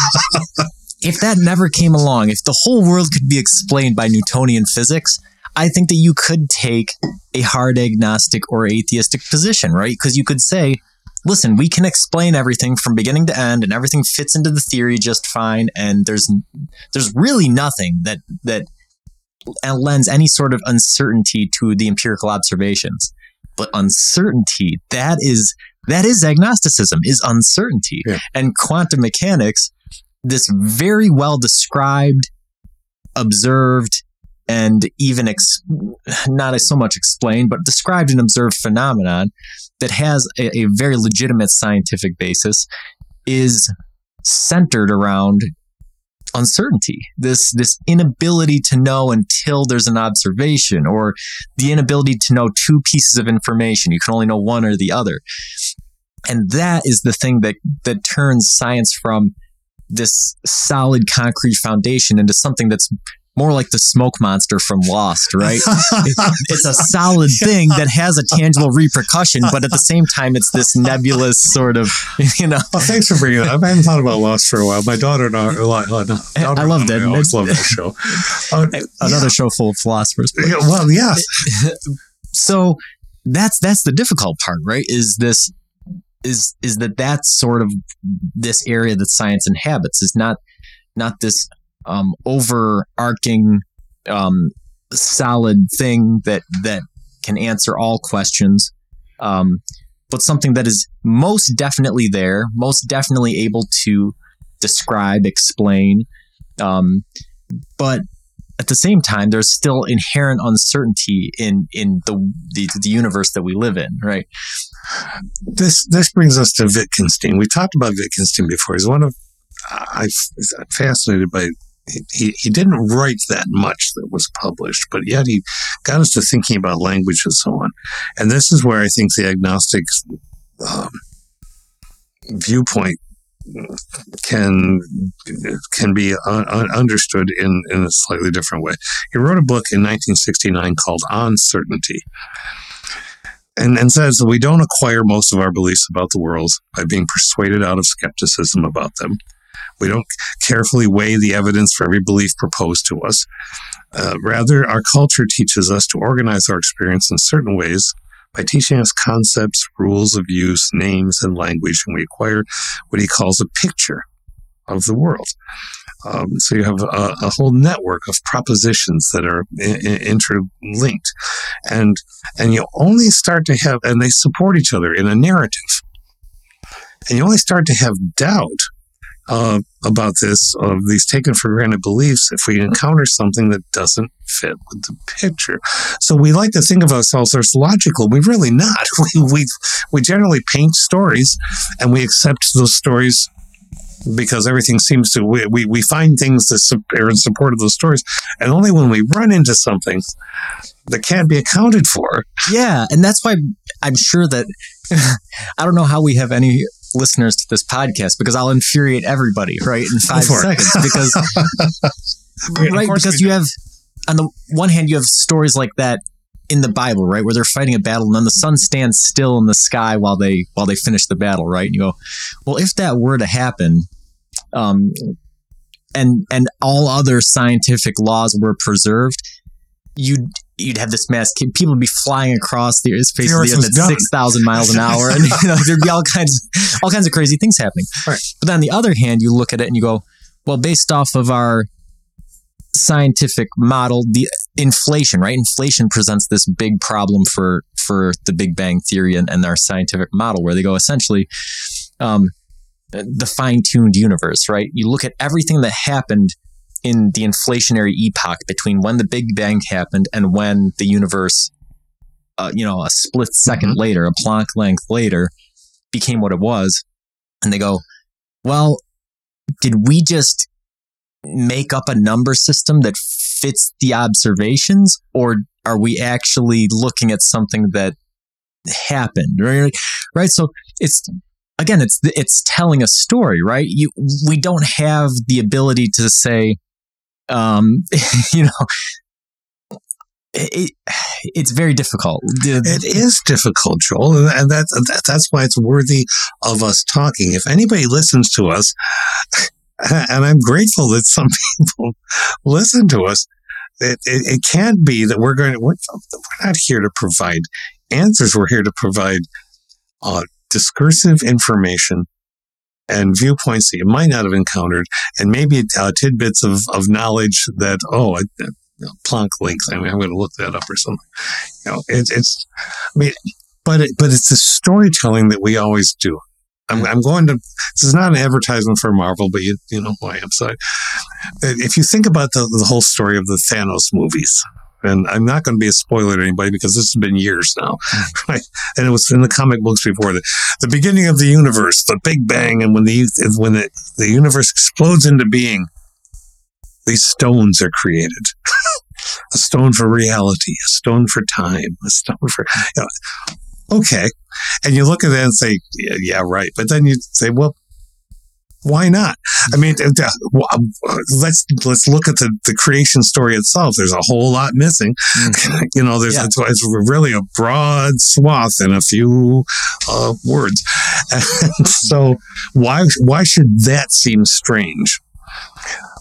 Speaker 1: if that never came along, if the whole world could be explained by Newtonian physics, I think that you could take a hard agnostic or atheistic position, right? Because you could say, listen, we can explain everything from beginning to end and everything fits into the theory just fine and there's there's really nothing that that Uh, lends any sort of uncertainty to the empirical observations but uncertainty that is that is agnosticism is uncertainty yeah. and quantum mechanics this very well described observed and even ex- not so much explained but described and observed phenomenon that has a, a very legitimate scientific basis is centered around uncertainty, this this inability to know until there's an observation, or the inability to know two pieces of information. You can only know one or the other, and that is the thing that that turns science from this solid concrete foundation into something that's more like the smoke monster from Lost, right? it's a solid thing that has a tangible repercussion, but at the same time, it's this nebulous sort of, you know.
Speaker 2: Well, thanks for bringing it up. I haven't thought about Lost for a while. My daughter and I,
Speaker 1: daughter I loved it. I
Speaker 2: always love that show.
Speaker 1: Uh, Another yeah. show full of philosophers.
Speaker 2: Yeah, well, yeah.
Speaker 1: so that's that's the difficult part, right? Is this is is that that's sort of this area that science inhabits is not not this um, overarching um, solid thing that that can answer all questions, um, but something that is most definitely there, most definitely able to describe, explain, um, but at the same time, there's still inherent uncertainty in in the, the, the universe that we live in, right?
Speaker 2: This this brings us to Wittgenstein. We talked about Wittgenstein before. He's one of I'm fascinated by he, he didn't write that much that was published, but yet he got us to thinking about language and so on. And this is where I think the agnostic um, viewpoint can can be un- understood in, in a slightly different way. He wrote a book in 1969 called On Certainty. And, and says that we don't acquire most of our beliefs about the world by being persuaded out of skepticism about them. We don't carefully weigh the evidence for every belief proposed to us. Uh, rather, our culture teaches us to organize our experience in certain ways by teaching us concepts, rules of use, names, and language, and we acquire what he calls a picture of the world. Um, so you have a, a, whole network of propositions that are I- interlinked, and and you only start to have, and they support each other in a narrative, and you only start to have doubt uh, about this of these taken for granted beliefs if we encounter something that doesn't fit with the picture. So we like to think of ourselves as logical. We really not. We we we generally paint stories, and we accept those stories because everything seems to we, we, we find things that are in support of those stories and only when we run into something that can't be accounted for
Speaker 1: yeah and that's why i'm sure that i don't know how we have any listeners to this podcast because i'll infuriate everybody right in five seconds because right because you have on the one hand you have stories like that in the Bible, right, where they're fighting a battle and then the sun stands still in the sky while they while they finish the battle, right? And you go, well, if that were to happen, um, and and all other scientific laws were preserved, you'd you'd have this mass people would be flying across the the of the earth at six thousand miles an hour, and you know, there'd be all kinds all kinds of crazy things happening.
Speaker 2: Right.
Speaker 1: But then on the other hand, you look at it and you go, well, based off of our scientific model, the inflation, right? Inflation presents this big problem for for the Big Bang theory and, and our scientific model, where they go essentially. Um, the fine-tuned universe, right? You look at everything that happened in the inflationary epoch between when the Big Bang happened and when the universe, uh, you know, a split 2nd mm-hmm. later, a Planck length later, became what it was. And they go, well, did we just make up a number system that fits the observations, or are we actually looking at something that happened? Right? Right. So it's again, it's it's telling a story, right? You we don't have the ability to say, um, you know, it, it's very difficult.
Speaker 2: It is difficult, Joel, and that, that that's why it's worthy of us talking. If anybody listens to us, and I'm grateful that some people listen to us. It, it, it can't be that we're going to, we're, we're, not here to provide answers. We're here to provide uh, discursive information and viewpoints that you might not have encountered, and maybe uh, tidbits of, of knowledge that, oh, you know, Planck length. I mean, I'm going to look that up or something. You know, it, it's, I mean, but it, but it's the storytelling that we always do. I'm, I'm going to. This is not an advertisement for Marvel, but you you know who I am. So, if you think about the the whole story of the Thanos movies, and I'm not going to be a spoiler to anybody because this has been years now, hmm. right? And it was in the comic books before the the beginning of the universe, the Big Bang, and when the when the, the universe explodes into being, these stones are created. a stone for reality, a stone for time, a stone for you know, okay. And you look at that and say, yeah, yeah, right. But then you say, well, why not? I mean, let's let's look at the, the creation story itself. There's a whole lot missing. Mm-hmm. you know, there's yeah. it's, it's, really a broad swath in a few uh, words. And so why why should that seem strange?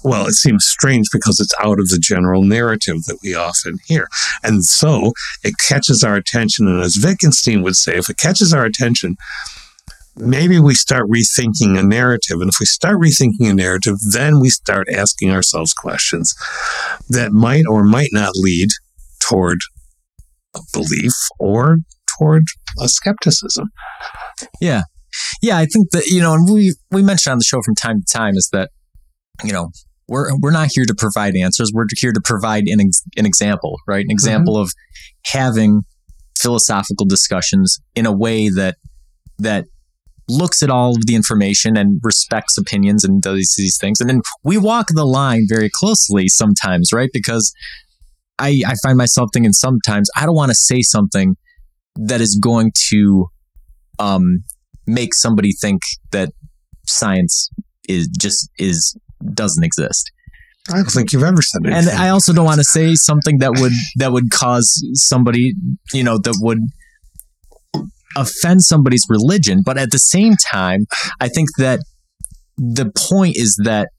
Speaker 2: Well, it seems strange because it's out of the general narrative that we often hear. And so it catches our attention. And as Wittgenstein would say, if it catches our attention, maybe we start rethinking a narrative. And if we start rethinking a narrative, then we start asking ourselves questions that might or might not lead toward a belief or toward a skepticism.
Speaker 1: Yeah. Yeah, I think that, you know, and we we mentioned on the show from time to time is that, you know, we're we're not here to provide answers. We're here to provide an ex- an example, right? An example mm-hmm. of having philosophical discussions in a way that that looks at all of the information and respects opinions and does these things. And then we walk the line very closely sometimes, right? Because I, I find myself thinking sometimes I don't want to say something that is going to um, make somebody think that science is just is doesn't exist.
Speaker 2: I don't think you've ever said
Speaker 1: it.
Speaker 2: And.
Speaker 1: I also don't want to say something that would that would cause somebody, you know, that would offend somebody's religion. But at the same time, I think that the point is that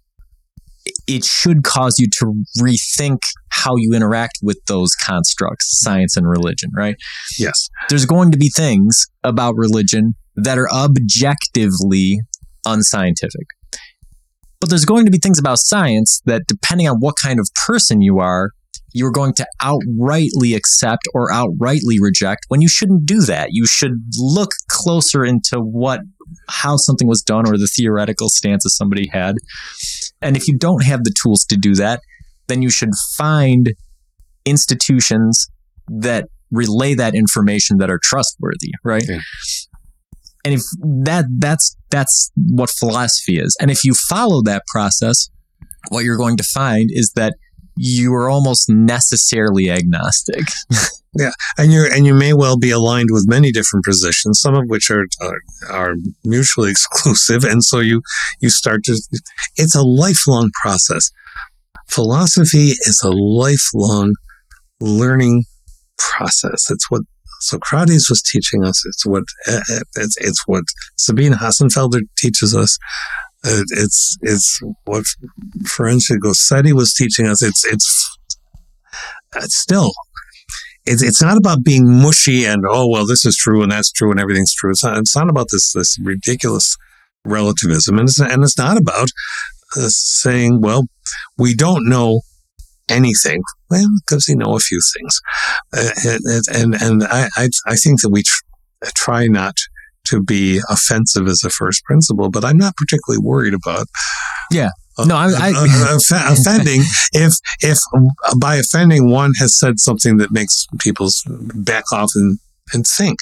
Speaker 1: it should cause you to rethink how you interact with those constructs, science and religion, right?
Speaker 2: yes.
Speaker 1: There's going to be things about religion that are objectively unscientific. But there's going to be things about science that, depending on what kind of person you are, you're going to outrightly accept or outrightly reject when you shouldn't do that. You should look closer into what how something was done or the theoretical stance stances somebody had. And if you don't have the tools to do that, then you should find institutions that relay that information that are trustworthy, right?
Speaker 2: Yeah.
Speaker 1: And if that that's that's what philosophy is. And if you follow that process, what you're going to find is that you are almost necessarily agnostic.
Speaker 2: Yeah, and you and you may well be aligned with many different positions, some of which are are, are mutually exclusive, and so you you start to. It's a lifelong process. Philosophy is a lifelong learning process. It's what Socrates was teaching us. It's what uh, uh, it's it's what Sabine Hossenfelder teaches us. Uh, it's it's what Ferencia Gossetti was teaching us. It's it's it's still it's it's not about being mushy and oh well this is true and that's true and everything's true. It's not it's not about this this ridiculous relativism and it's and it's not about uh, saying well we don't know anything well because we know a few things uh, and and, and I, I I think that we tr- try not to be offensive as a first principle but I'm not particularly worried about
Speaker 1: Yeah.
Speaker 2: uh,
Speaker 1: No, I- I-
Speaker 2: uh, off- offending if if by offending one has said something that makes people back off and and think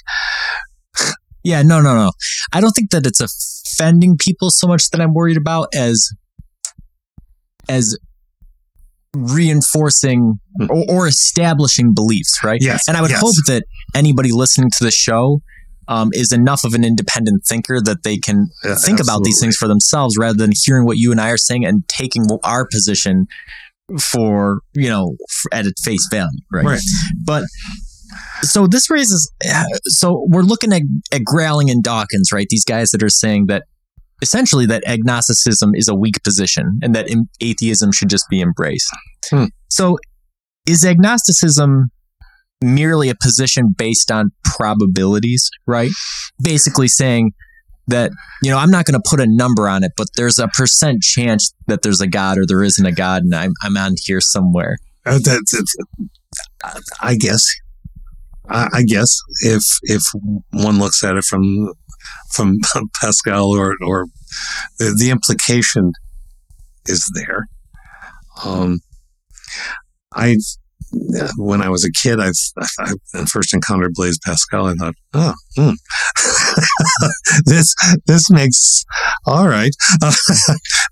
Speaker 1: Yeah, no, no, no. I don't think that it's offending people so much that I'm worried about as as reinforcing
Speaker 2: Hmm.
Speaker 1: or, or establishing beliefs, right?
Speaker 2: yes
Speaker 1: And I would
Speaker 2: yes.
Speaker 1: hope that anybody listening to the show um, is enough of an independent thinker that they can
Speaker 2: Yeah,
Speaker 1: think about these things for themselves rather than hearing what you and I are saying and taking our position for, you know, at its face value, right?
Speaker 2: Right.
Speaker 1: But so this raises, so we're looking at, at Grayling and Dawkins, right? These guys that are saying that essentially that agnosticism is a weak position and that atheism should just be embraced.
Speaker 2: Hmm.
Speaker 1: So is agnosticism merely a position based on probabilities, right? Basically saying that, you know, I'm not going to put a number on it, but there's a percent chance that there's a God or there isn't a God and I'm, I'm on here somewhere.
Speaker 2: Uh, I guess I, I guess if if one looks at it from from Pascal or or the, the implication is there. Um, I when I was a kid, I, I, I first encountered Blaise Pascal. I thought, oh, hmm. this this makes all right,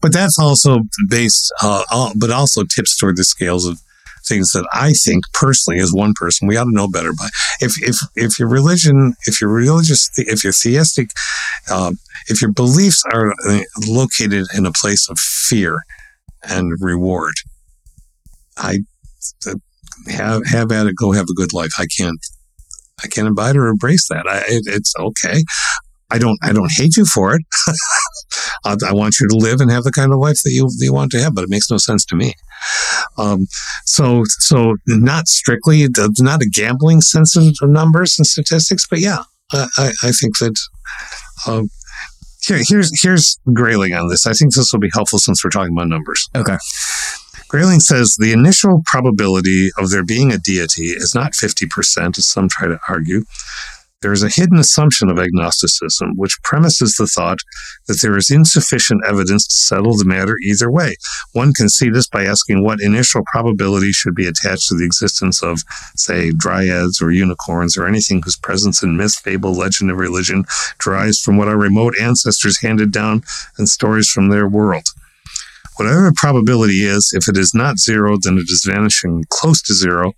Speaker 2: but that's also based, uh, all, but also tips toward the scales of things that I think personally, as one person, we ought to know better by. If if if your religion, if your religious, if your theistic, uh, if your beliefs are uh, located in a place of fear and reward, I have have at it. Go have a good life. I can't. I can't abide or embrace that. I, it, it's okay. I don't. I don't hate you for it. I, I want you to live and have the kind of life that you you want to have, but it makes no sense to me. Um, so, so not strictly, not a gambling sense of numbers and statistics, but yeah, I, I, I think that. Um, here, here's here's Grayling on this. I think this will be helpful since we're talking about numbers.
Speaker 1: Okay.
Speaker 2: Grayling says the initial probability of there being a deity is not 50%, as some try to argue. There is a hidden assumption of agnosticism, which premises the thought that there is insufficient evidence to settle the matter either way. One can see this by asking what initial probability should be attached to the existence of, say, dryads or unicorns or anything whose presence in myth, fable, legend, and religion derives from what our remote ancestors handed down and stories from their world. Whatever the probability is, if it is not zero, then it is vanishing close to zero.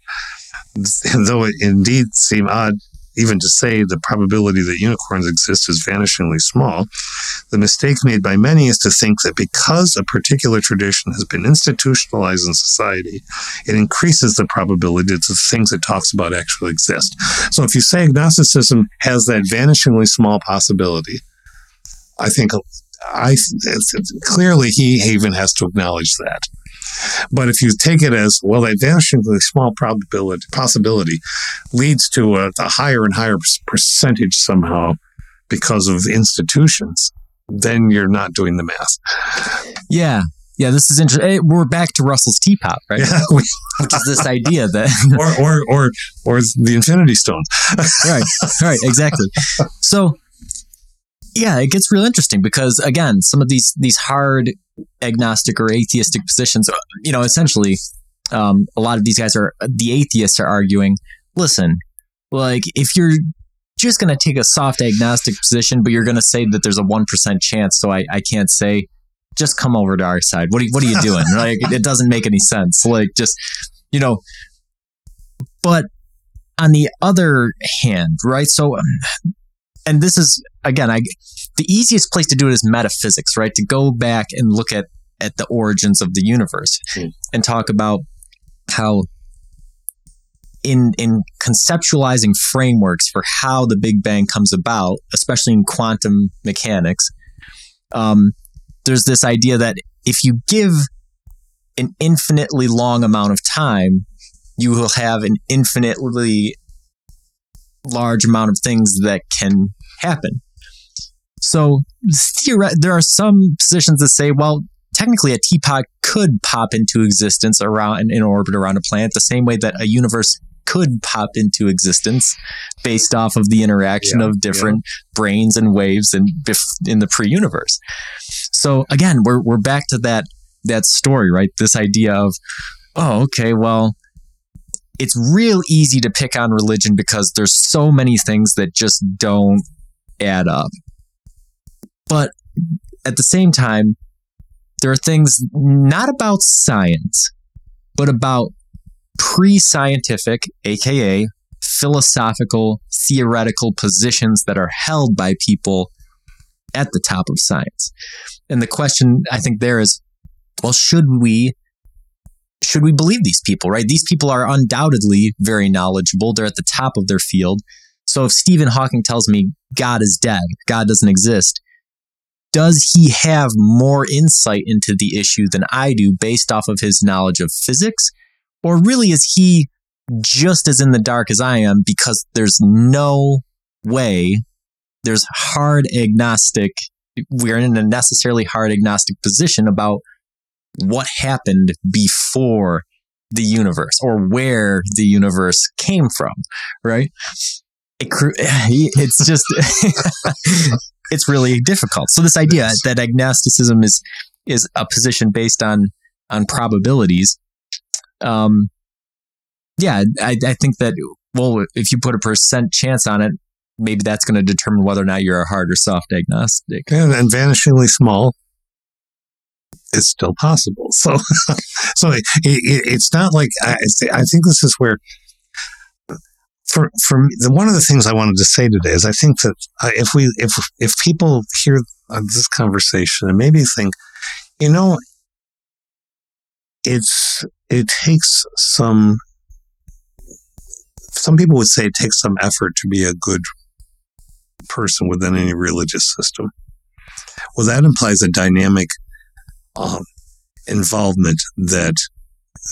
Speaker 2: And though it indeed seem odd even to say the probability that unicorns exist is vanishingly small. The mistake made by many is to think that because a particular tradition has been institutionalized in society, it increases the probability that the things it talks about actually exist. So if you say agnosticism has that vanishingly small possibility, I think I it's, it's, clearly he even has to acknowledge that. But if you take it as well, that vanishingly small probability possibility leads to a, a higher and higher percentage somehow because of institutions, then you're not doing the math.
Speaker 1: Yeah. Yeah, this is interesting. Eh, we're back to Russell's teapot, right? Yeah, we, Which is this idea that,
Speaker 2: or or or or the Infinity Stones,
Speaker 1: right? Right, exactly. So, yeah, it gets real interesting because again, some of these these hard agnostic or atheistic positions, you know, essentially, um, a lot of these guys are the atheists are arguing. Listen, like if you're just going to take a soft agnostic position, but you're going to say that there's a one percent chance, so I, I can't say just come over to our side. What are, what are you doing? like it doesn't make any sense. Like just you know, but on the other hand, right? So, um, and this is again, I the easiest place to do it is metaphysics, right? To go back and look at at the origins of the universe mm. and talk about how in in conceptualizing frameworks for how the Big Bang comes about, especially in quantum mechanics, um, there's this idea that if you give an infinitely long amount of time, you will have an infinitely large amount of things that can happen. So there are some positions that say, well, technically a teapot could pop into existence around in orbit around a planet the same way that a universe could pop into existence based off of the interaction yeah, of different yeah. branes and waves in, in the pre-universe. So again, we're, we're back to that, that story, right? This idea of, oh, okay, well, it's real easy to pick on religion because there's so many things that just don't add up. But at the same time, there are things not about science, but about pre scientific, aka philosophical, theoretical positions that are held by people at the top of science. And the question I think there is well, should we should we believe these people, right? These people are undoubtedly very knowledgeable. They're at the top of their field. So if Stephen Hawking tells me God is dead, God doesn't exist, does he have more insight into the issue than I do based off of his knowledge of physics? Or really is he just as in the dark as I am because there's no way, there's hard agnostic, we're in a necessarily hard agnostic position about what happened before the universe or where the universe came from, right? It, it's just it's really difficult. So this idea that agnosticism is is a position based on on probabilities. Um, yeah, I, I think that well, if you put a percent chance on it, maybe that's going to determine whether or not you're a hard or soft agnostic.
Speaker 2: And, and vanishingly small is still possible. So, so it, it, it's not like I, I think this is where for for the, one of the things I wanted to say today is I think that uh, if we if if people hear uh, this conversation and maybe think, you know, it's it takes some. Some people would say it takes some effort to be a good person within any religious system. Well, that implies a dynamic um, involvement that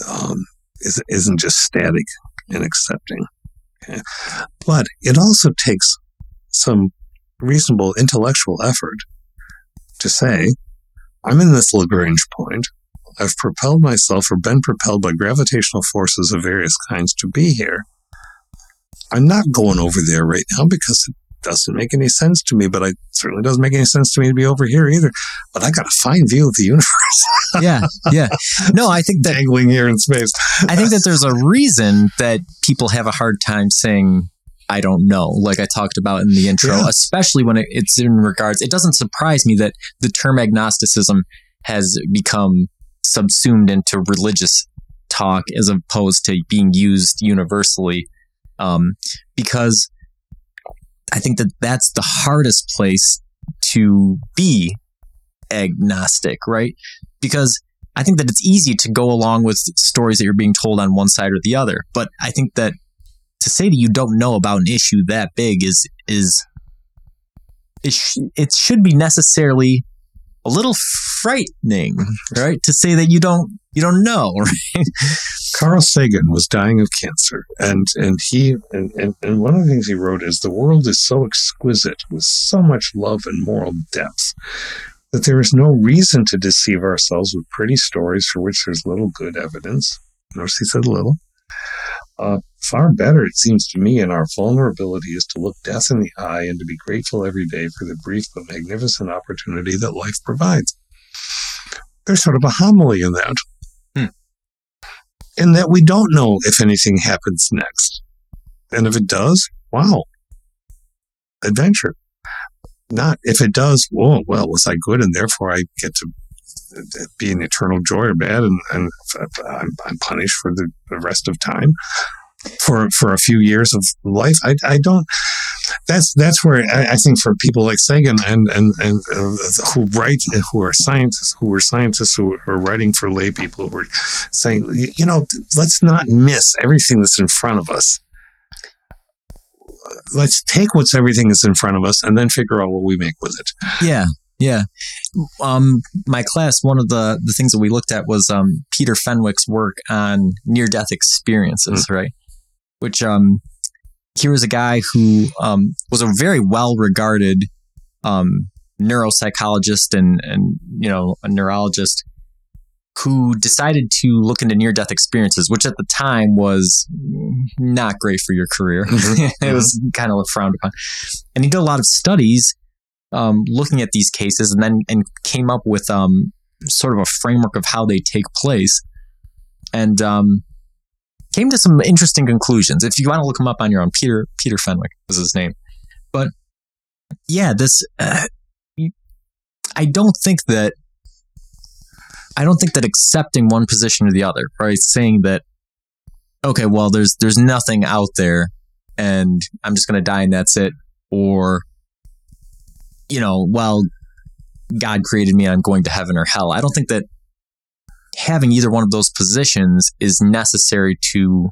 Speaker 2: um, is, isn't just static and accepting. But it also takes some reasonable intellectual effort to say, I'm in this Lagrange point. I've propelled myself or been propelled by gravitational forces of various kinds to be here. I'm not going over there right now because it doesn't make any sense to me, but it certainly doesn't make any sense to me to be over here either. But I got a fine view of the universe.
Speaker 1: yeah, yeah. No, I think that
Speaker 2: dangling here in space.
Speaker 1: I think that there's a reason that people have a hard time saying I don't know, like I talked about in the intro, yeah. especially when it's in regards. It doesn't surprise me that the term agnosticism has become subsumed into religious talk as opposed to being used universally, um, because I think that that's the hardest place to be agnostic, right? Because I think that it's easy to go along with stories that you're being told on one side or the other. But I think that to say that you don't know about an issue that big is is it, sh- it should be necessarily a little frightening, right? To say that you don't you don't know, right?
Speaker 2: Carl Sagan was dying of cancer, and and he and, and, and one of the things he wrote is the world is so exquisite with so much love and moral depth that there is no reason to deceive ourselves with pretty stories for which there's little good evidence. Notice he said little. Uh, far better, it seems to me, in our vulnerability is to look death in the eye and to be grateful every day for the brief but magnificent opportunity that life provides. There's sort of a homily in that.
Speaker 1: Hmm.
Speaker 2: In that we don't know if anything happens next. And if it does, wow, adventure. Not if it does, oh, well, was I good and therefore I get to be an eternal joy or bad and, and I'm, I'm punished for the, rest of time for for a few years of life. I, I don't. That's that's where I, I think for people like Sagan and and and uh, who write who are scientists who are scientists who are writing for lay people who are saying you know let's not miss everything that's in front of us. Let's take what's everything that's in front of us and then figure out what we make with it.
Speaker 1: Yeah, yeah. Um, my class, one of the the things that we looked at was um Peter Fenwick's work on near death experiences, mm. right? Which um, he was a guy who um was a very well regarded um neuropsychologist and and you know a neurologist who decided to look into near death experiences, which at the time was not great for your career. Mm-hmm. it mm-hmm. was kind of frowned upon. And he did a lot of studies um, looking at these cases and then and came up with um, sort of a framework of how they take place and um, came to some interesting conclusions. If you want to look them up on your own, Peter Peter Fenwick is his name. But yeah, this uh, I don't think that I don't think that accepting one position or the other, right? Saying that okay, well, there's there's nothing out there, and I'm just going to die and that's it, or you know, well, God created me, I'm going to heaven or hell. I don't think that having either one of those positions is necessary to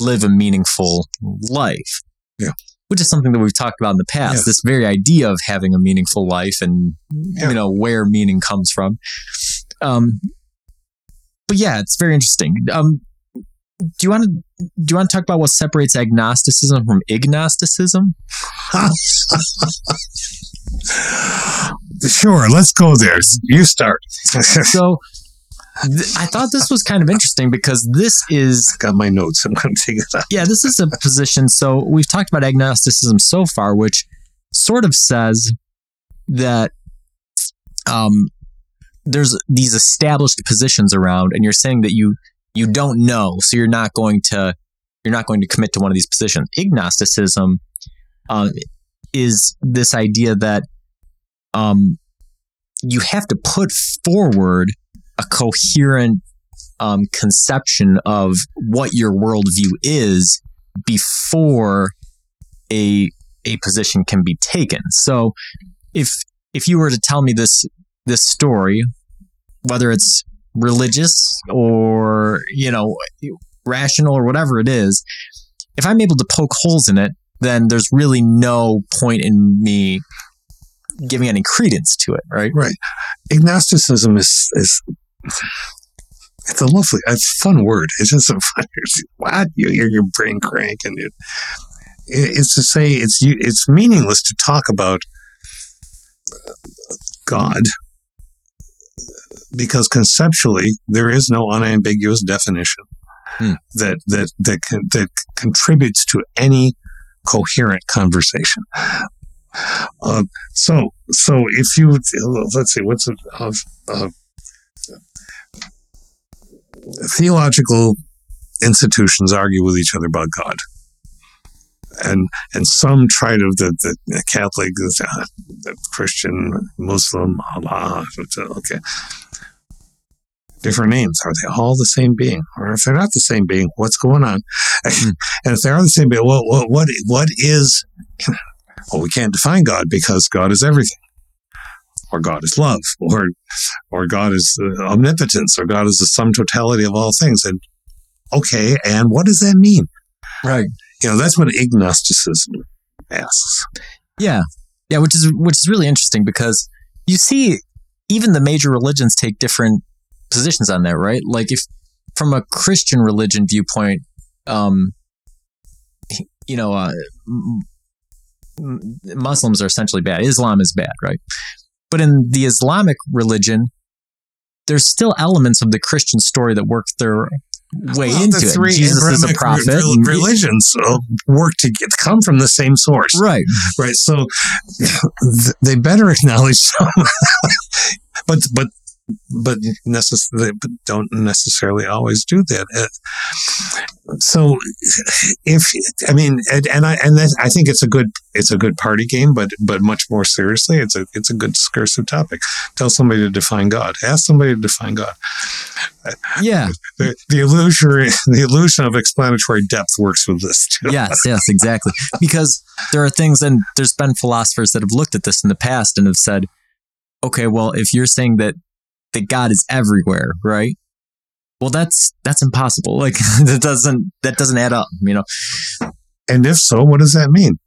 Speaker 1: live a meaningful life.
Speaker 2: Yeah.
Speaker 1: Which is something that we've talked about in the past. This very idea of having a meaningful life and yeah. you know where meaning comes from. Um, but yeah, it's very interesting. Um, do you want to do you want to talk about what separates agnosticism from ignosticism?
Speaker 2: sure, let's go there. You start.
Speaker 1: so th- I thought this was kind of interesting because this is
Speaker 2: I got my notes. I'm going to take it out.
Speaker 1: Yeah, this is a position. So we've talked about agnosticism so far, which sort of says that um, there's these established positions around, and you're saying that you you don't know, so you're not going to you're not going to commit to one of these positions. Ignosticism uh, is this idea that um, you have to put forward a coherent um, conception of what your worldview is before a a position can be taken. So if if you were to tell me this this story, whether it's religious or you know rational or whatever it is, if I'm able to poke holes in it, then there's really no point in me giving any credence to it, right?
Speaker 2: Right. Ignosticism is is it's a lovely, it's a fun word. It's just a fun. What you hear your brain crank and it, it's to say it's it's meaningless to talk about God because conceptually there is no unambiguous definition hmm. that that that that contributes to any coherent conversation. Uh, so, so if you let's see, what's a, theological institutions argue with each other about God, and and some try to the, the Catholic, the Christian, Muslim, Allah. Okay, different names. Are they all the same being? Or if they're not the same being, what's going on? and if they are the same being, what what what, what is Well, we can't define God because God is everything, or God is love, or or God is uh, omnipotence, or God is the sum totality of all things. And okay, and what does that mean?
Speaker 1: Right.
Speaker 2: You know, that's what ignosticism asks.
Speaker 1: Yeah. Yeah, which is which is really interesting because you see even the major religions take different positions on that, right? Like if from a Christian religion viewpoint, um you know, uh, Muslims are essentially bad. Islam is bad, right? But in the Islamic religion, there's still elements of the Christian story that work their way well, into it. Jesus is a prophet. Re-
Speaker 2: religions uh, work to get, come from the same source.
Speaker 1: Right.
Speaker 2: Right. So they better acknowledge some, but, but but necessarily but don't necessarily always do that. Uh, so if I mean, and, and I and I think it's a good it's a good party game, but but much more seriously, it's a it's a good discursive topic. Tell somebody to define God. Ask somebody to define God.
Speaker 1: Yeah,
Speaker 2: the, the illusion the illusion of explanatory depth works with this too.
Speaker 1: Yes, yes, exactly. Because there are things, and there's been philosophers that have looked at this in the past and have said, okay, well, if you're saying that that God is everywhere, right? Well, that's that's impossible. Like that doesn't that doesn't add up, you know.
Speaker 2: And if so, what does that mean?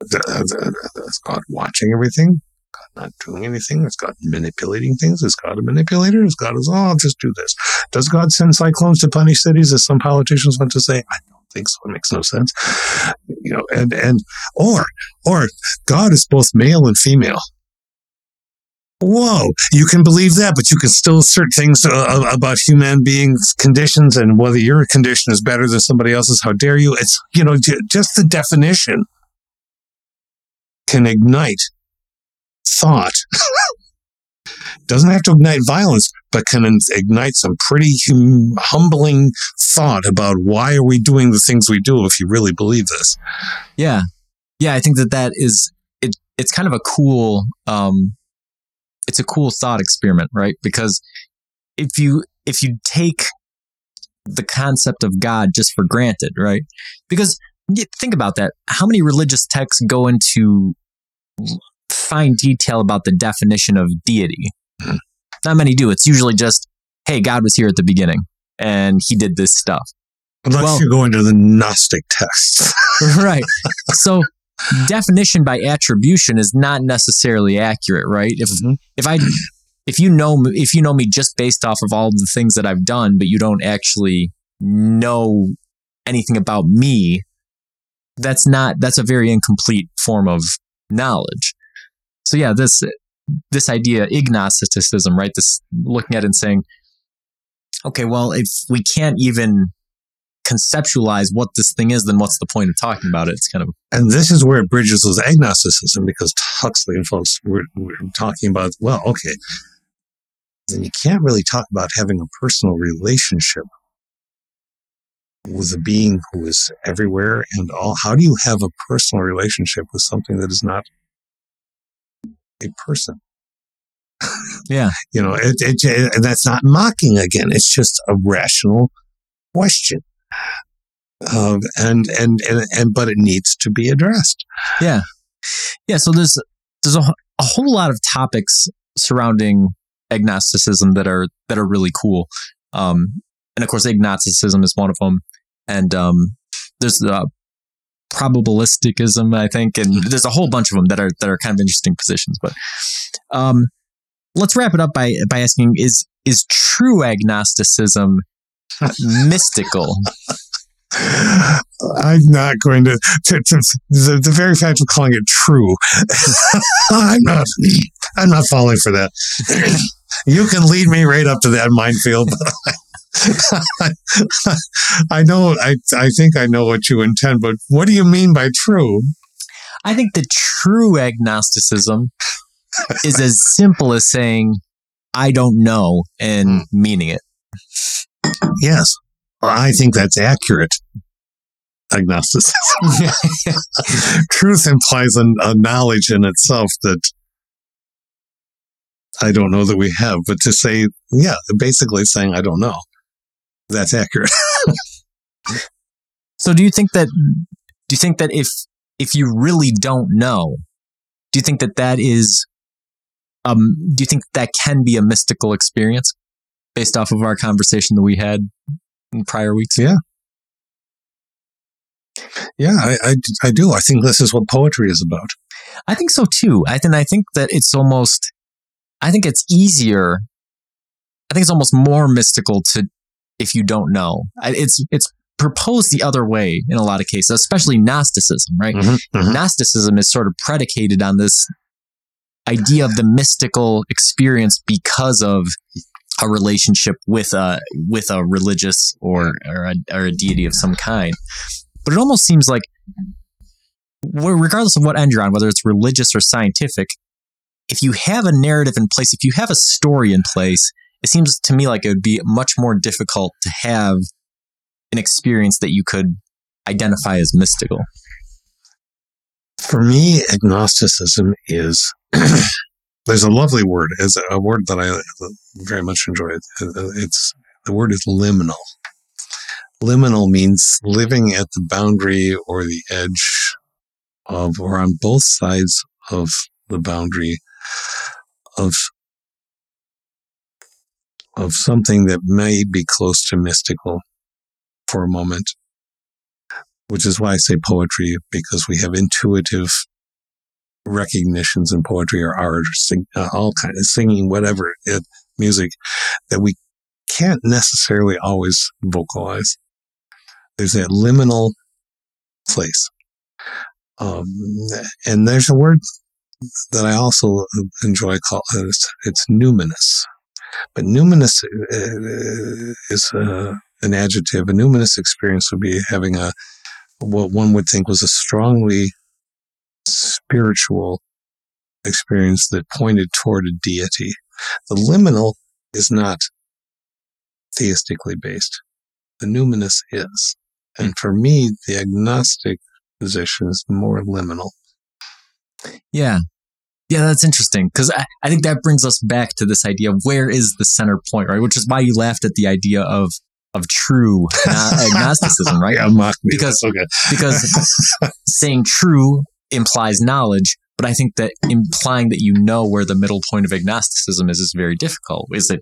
Speaker 2: Is God watching everything? God not doing anything? Is God manipulating things? Is God a manipulator? Is God is oh, I'll just do this? Does God send cyclones to punish cities, as some politicians want to say? I don't think so. It makes no sense. You know, and and or or God is both male and female whoa, you can believe that, but you can still assert things uh, uh, about human beings' conditions and whether your condition is better than somebody else's. How dare you? It's, you know, j- just the definition can ignite thought. Doesn't have to ignite violence, but can ignite some pretty hum- humbling thought about why are we doing the things we do if you really believe this.
Speaker 1: Yeah. Yeah, I think that that is it, it's kind of a cool um, it's a cool thought experiment, right? Because if you if you take the concept of God just for granted, right? Because think about that. How many religious texts go into fine detail about the definition of deity? Mm-hmm. Not many do. It's usually just, hey, God was here at the beginning and he did this stuff.
Speaker 2: Unless well, you go into the Gnostic texts.
Speaker 1: right. So definition by attribution is not necessarily accurate, right? If mm-hmm. if I if you know if you know me just based off of all the things that I've done, but you don't actually know anything about me, that's not that's a very incomplete form of knowledge. So yeah, this this idea ignosticism, right? This looking at it and saying, okay, well, if we can't even conceptualize what this thing is, then what's the point of talking about it? It's kind of.
Speaker 2: And this is where it bridges with agnosticism because Huxley and folks were, were talking about, well, okay, then you can't really talk about having a personal relationship with a being who is everywhere and all. How do you have a personal relationship with something that is not a person?
Speaker 1: Yeah.
Speaker 2: you know, it, it, it, that's not mocking again. It's just a rational question. Um, and, and, and, and, but it needs to be addressed.
Speaker 1: Yeah. Yeah. So there's, there's a, a whole lot of topics surrounding agnosticism that are, that are really cool. Um, and of course, ignosticism is one of them. And, um, there's the probabilisticism, I think, and there's a whole bunch of them that are, that are kind of interesting positions, but, um, let's wrap it up by, by asking, is, is true agnosticism mystical.
Speaker 2: I'm not going to, to, to the, the, very fact of calling it true. I'm not. I'm not falling for that. you can lead me right up to that minefield. I know. I I think I know what you intend, but what do you mean by true?
Speaker 1: I think the true agnosticism is as simple as saying "I don't know" and mm. meaning it.
Speaker 2: Yes, I think that's accurate. Agnosticism. Truth implies a, a knowledge in itself that I don't know that we have, but to say, yeah, basically saying I don't know, that's accurate.
Speaker 1: so, do you think that? Do you think that if if you really don't know, do you think that that is, um, do you think that can be a mystical experience based off of our conversation that we had in prior weeks?
Speaker 2: Yeah. Yeah, I, I, I do. I think this is what poetry is about.
Speaker 1: I think so too. I think I think that it's almost I think it's easier. I think it's almost more mystical to if you don't know. It's it's proposed the other way in a lot of cases, especially Gnosticism, right?
Speaker 2: Mm-hmm, mm-hmm.
Speaker 1: Gnosticism is sort of predicated on this idea of the mystical experience because of a relationship with a with a religious or or a, or a deity of some kind. But it almost seems like, regardless of what end you're on, whether it's religious or scientific, if you have a narrative in place, if you have a story in place, it seems to me like it would be much more difficult to have an experience that you could identify as mystical.
Speaker 2: For me, agnosticism is there's a lovely word, it's a word that I uh, very much enjoy. Uh, uh, it's the word is liminal. Liminal means living at the boundary or the edge of, or on both sides of the boundary of of something that may be close to mystical for a moment, which is why I say poetry, because we have intuitive recognitions in poetry or art or sing, uh, all kind of singing, whatever, it, music that we can't necessarily always vocalize. There's that liminal place. Um, and there's a word that I also enjoy called it's, it's numinous. But numinous uh, is uh, an adjective. A numinous experience would be having a what one would think was a strongly spiritual experience that pointed toward a deity. The liminal is not theistically based. The numinous is. And for me, the agnostic position is more liminal.
Speaker 1: Yeah. Yeah, that's interesting because I, I think that brings us back to this idea of where is the center point, right? Which is why you laughed at the idea of of true agnosticism, right?
Speaker 2: yeah.
Speaker 1: Because
Speaker 2: okay.
Speaker 1: because saying true implies knowledge, but I think that implying that you know where the middle point of agnosticism is is very difficult. Is it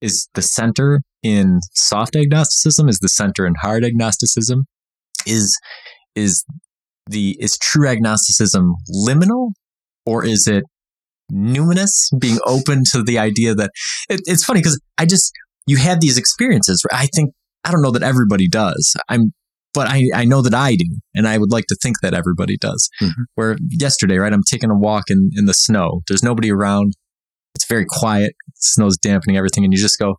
Speaker 1: is the center in soft agnosticism? Is the center in hard agnosticism? Is is the is true agnosticism liminal or is it numinous being open to the idea that it, it's funny because i just you have these experiences where i think i don't know that everybody does i'm but I, I know that i do and i would like to think that everybody does.
Speaker 2: Mhm.
Speaker 1: where yesterday right i'm taking a walk in, in the snow. There's nobody around. It's very quiet. Snow's dampening everything and you just go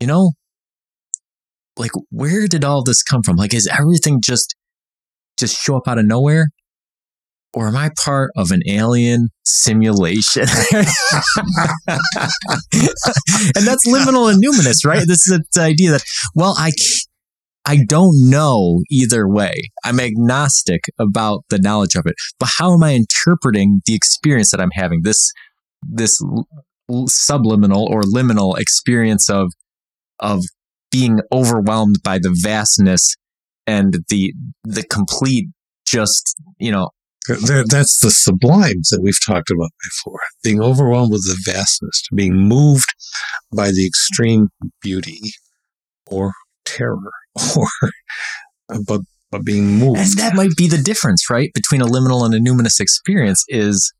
Speaker 1: you know like where did all this come from? Like is everything just just show up out of nowhere? Or am i part of an alien simulation? And that's liminal and numinous right? This is the idea that well i i don't know either way. I'm agnostic about the knowledge of it. But how am i interpreting the experience that i'm having? This this subliminal or liminal experience of of being overwhelmed by the vastness and the the complete just you know
Speaker 2: that's the sublimes that we've talked about before. Being overwhelmed with the vastness, being moved by the extreme beauty or terror, or but but being moved.
Speaker 1: and that might be the difference right between a liminal and a numinous experience is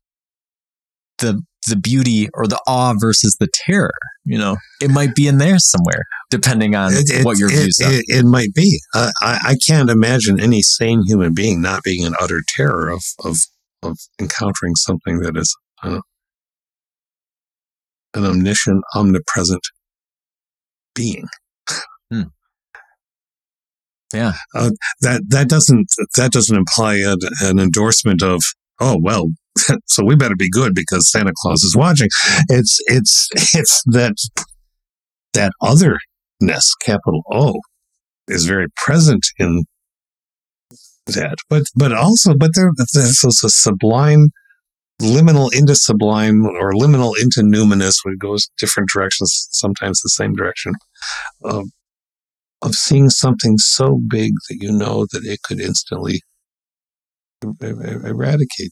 Speaker 1: the the beauty or the awe versus the terror you know it might be in there somewhere depending on
Speaker 2: It- it-
Speaker 1: what your
Speaker 2: it,
Speaker 1: views are
Speaker 2: It, it might be. Uh, I, I can't imagine any sane human being not being in utter terror of of of encountering something that is uh, an omniscient, omnipresent being.
Speaker 1: Yeah.
Speaker 2: Uh, that that doesn't that doesn't imply an, an endorsement of oh well. So we better be good because Santa Claus is watching. It's it's it's that that otherness, capital O, is very present in that. But but also, but there there's a sublime, liminal into sublime or liminal into numinous, which goes different directions, sometimes the same direction. Um, of seeing something so big that you know that it could instantly er- er- eradicate.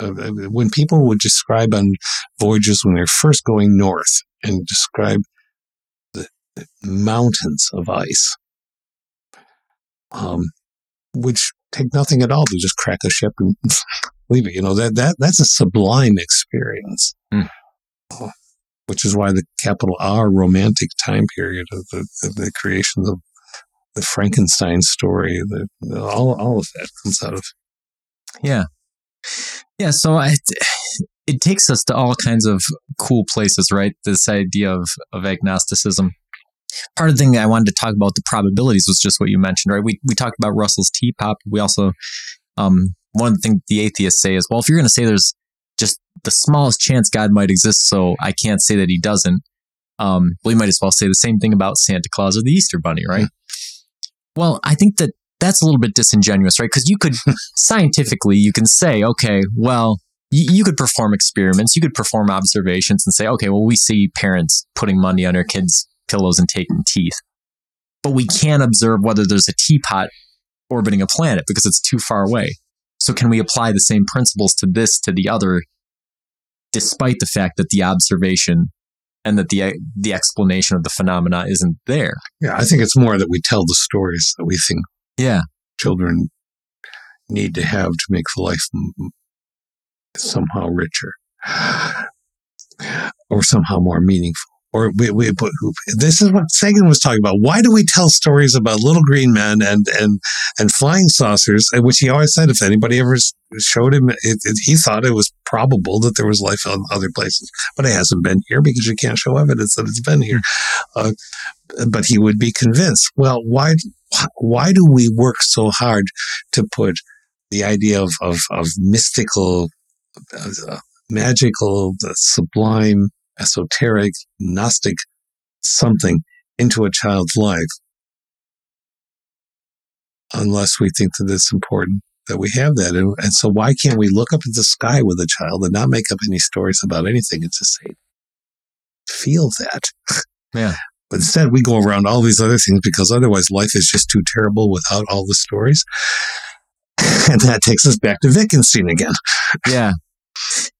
Speaker 2: Uh, uh, When people would describe on voyages when they're first going north and describe the, mountains of ice, um, which take nothing at all to just crack a ship and leave it. You know that that that's a sublime experience. Uh, which is why the capital R romantic time period of the, the creation of the Frankenstein story, the, the- all all of that comes out of
Speaker 1: Yeah. Yeah. So I, it takes us to all kinds of cool places, right? This idea of, of agnosticism. Part of the thing I wanted to talk about the probabilities was just what you mentioned, right? We, we talked about Russell's teapot. We also, um, one of the atheists say is, well, if you're going to say there's the smallest chance God might exist, so I can't say that he doesn't, um, we might as well say the same thing about Santa Claus or the Easter Bunny, right? Well, I think that that's a little bit disingenuous, right? Because you could scientifically, you can say, okay, well, you, you could perform experiments, you could perform observations and say, okay, well, we see parents putting money on their kids' pillows and taking teeth. But we can't observe whether there's a teapot orbiting a planet because it's too far away. So can we apply the same principles to this, to the other, despite the fact that the observation and that the the explanation of the phenomena isn't there?
Speaker 2: yeah. I think it's more that we tell the stories that we think
Speaker 1: Yeah.
Speaker 2: children need to have to make the life m- somehow richer or somehow more meaningful. Or we, we, but this is what Sagan was talking about. Why do we tell stories about little green men and and and flying saucers? uh, Which he always said, if anybody ever showed him, it, it, he thought it was probable that there was life on other places, but it hasn't been here because you can't show evidence that it's been here. Uh, but he would be convinced. Well, why why do we work so hard to put the idea of of, of mystical, uh, magical, the sublime, esoteric, gnostic something into a child's life unless we think that it's important that we have that. And, and so why can't we look up at the sky with a child and not make up any stories about anything and just say, feel that.
Speaker 1: Yeah.
Speaker 2: But instead, we go around all these other things because otherwise life is just too terrible without all the stories. And that takes us back to Wittgenstein again.
Speaker 1: Yeah.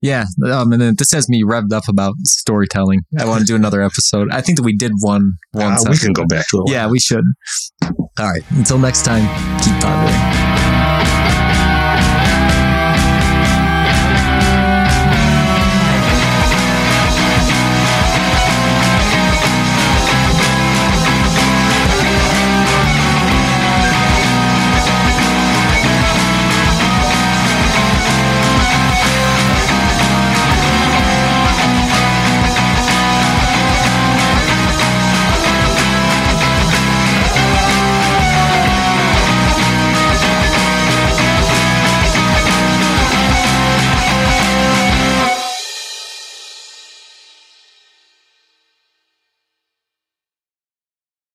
Speaker 1: Yeah. Um, and then this has me revved up about storytelling. I want to do another episode. I think that we did one
Speaker 2: Uh,
Speaker 1: once.
Speaker 2: we can go back to it.
Speaker 1: Yeah, we should. All right. Until next time, keep pondering.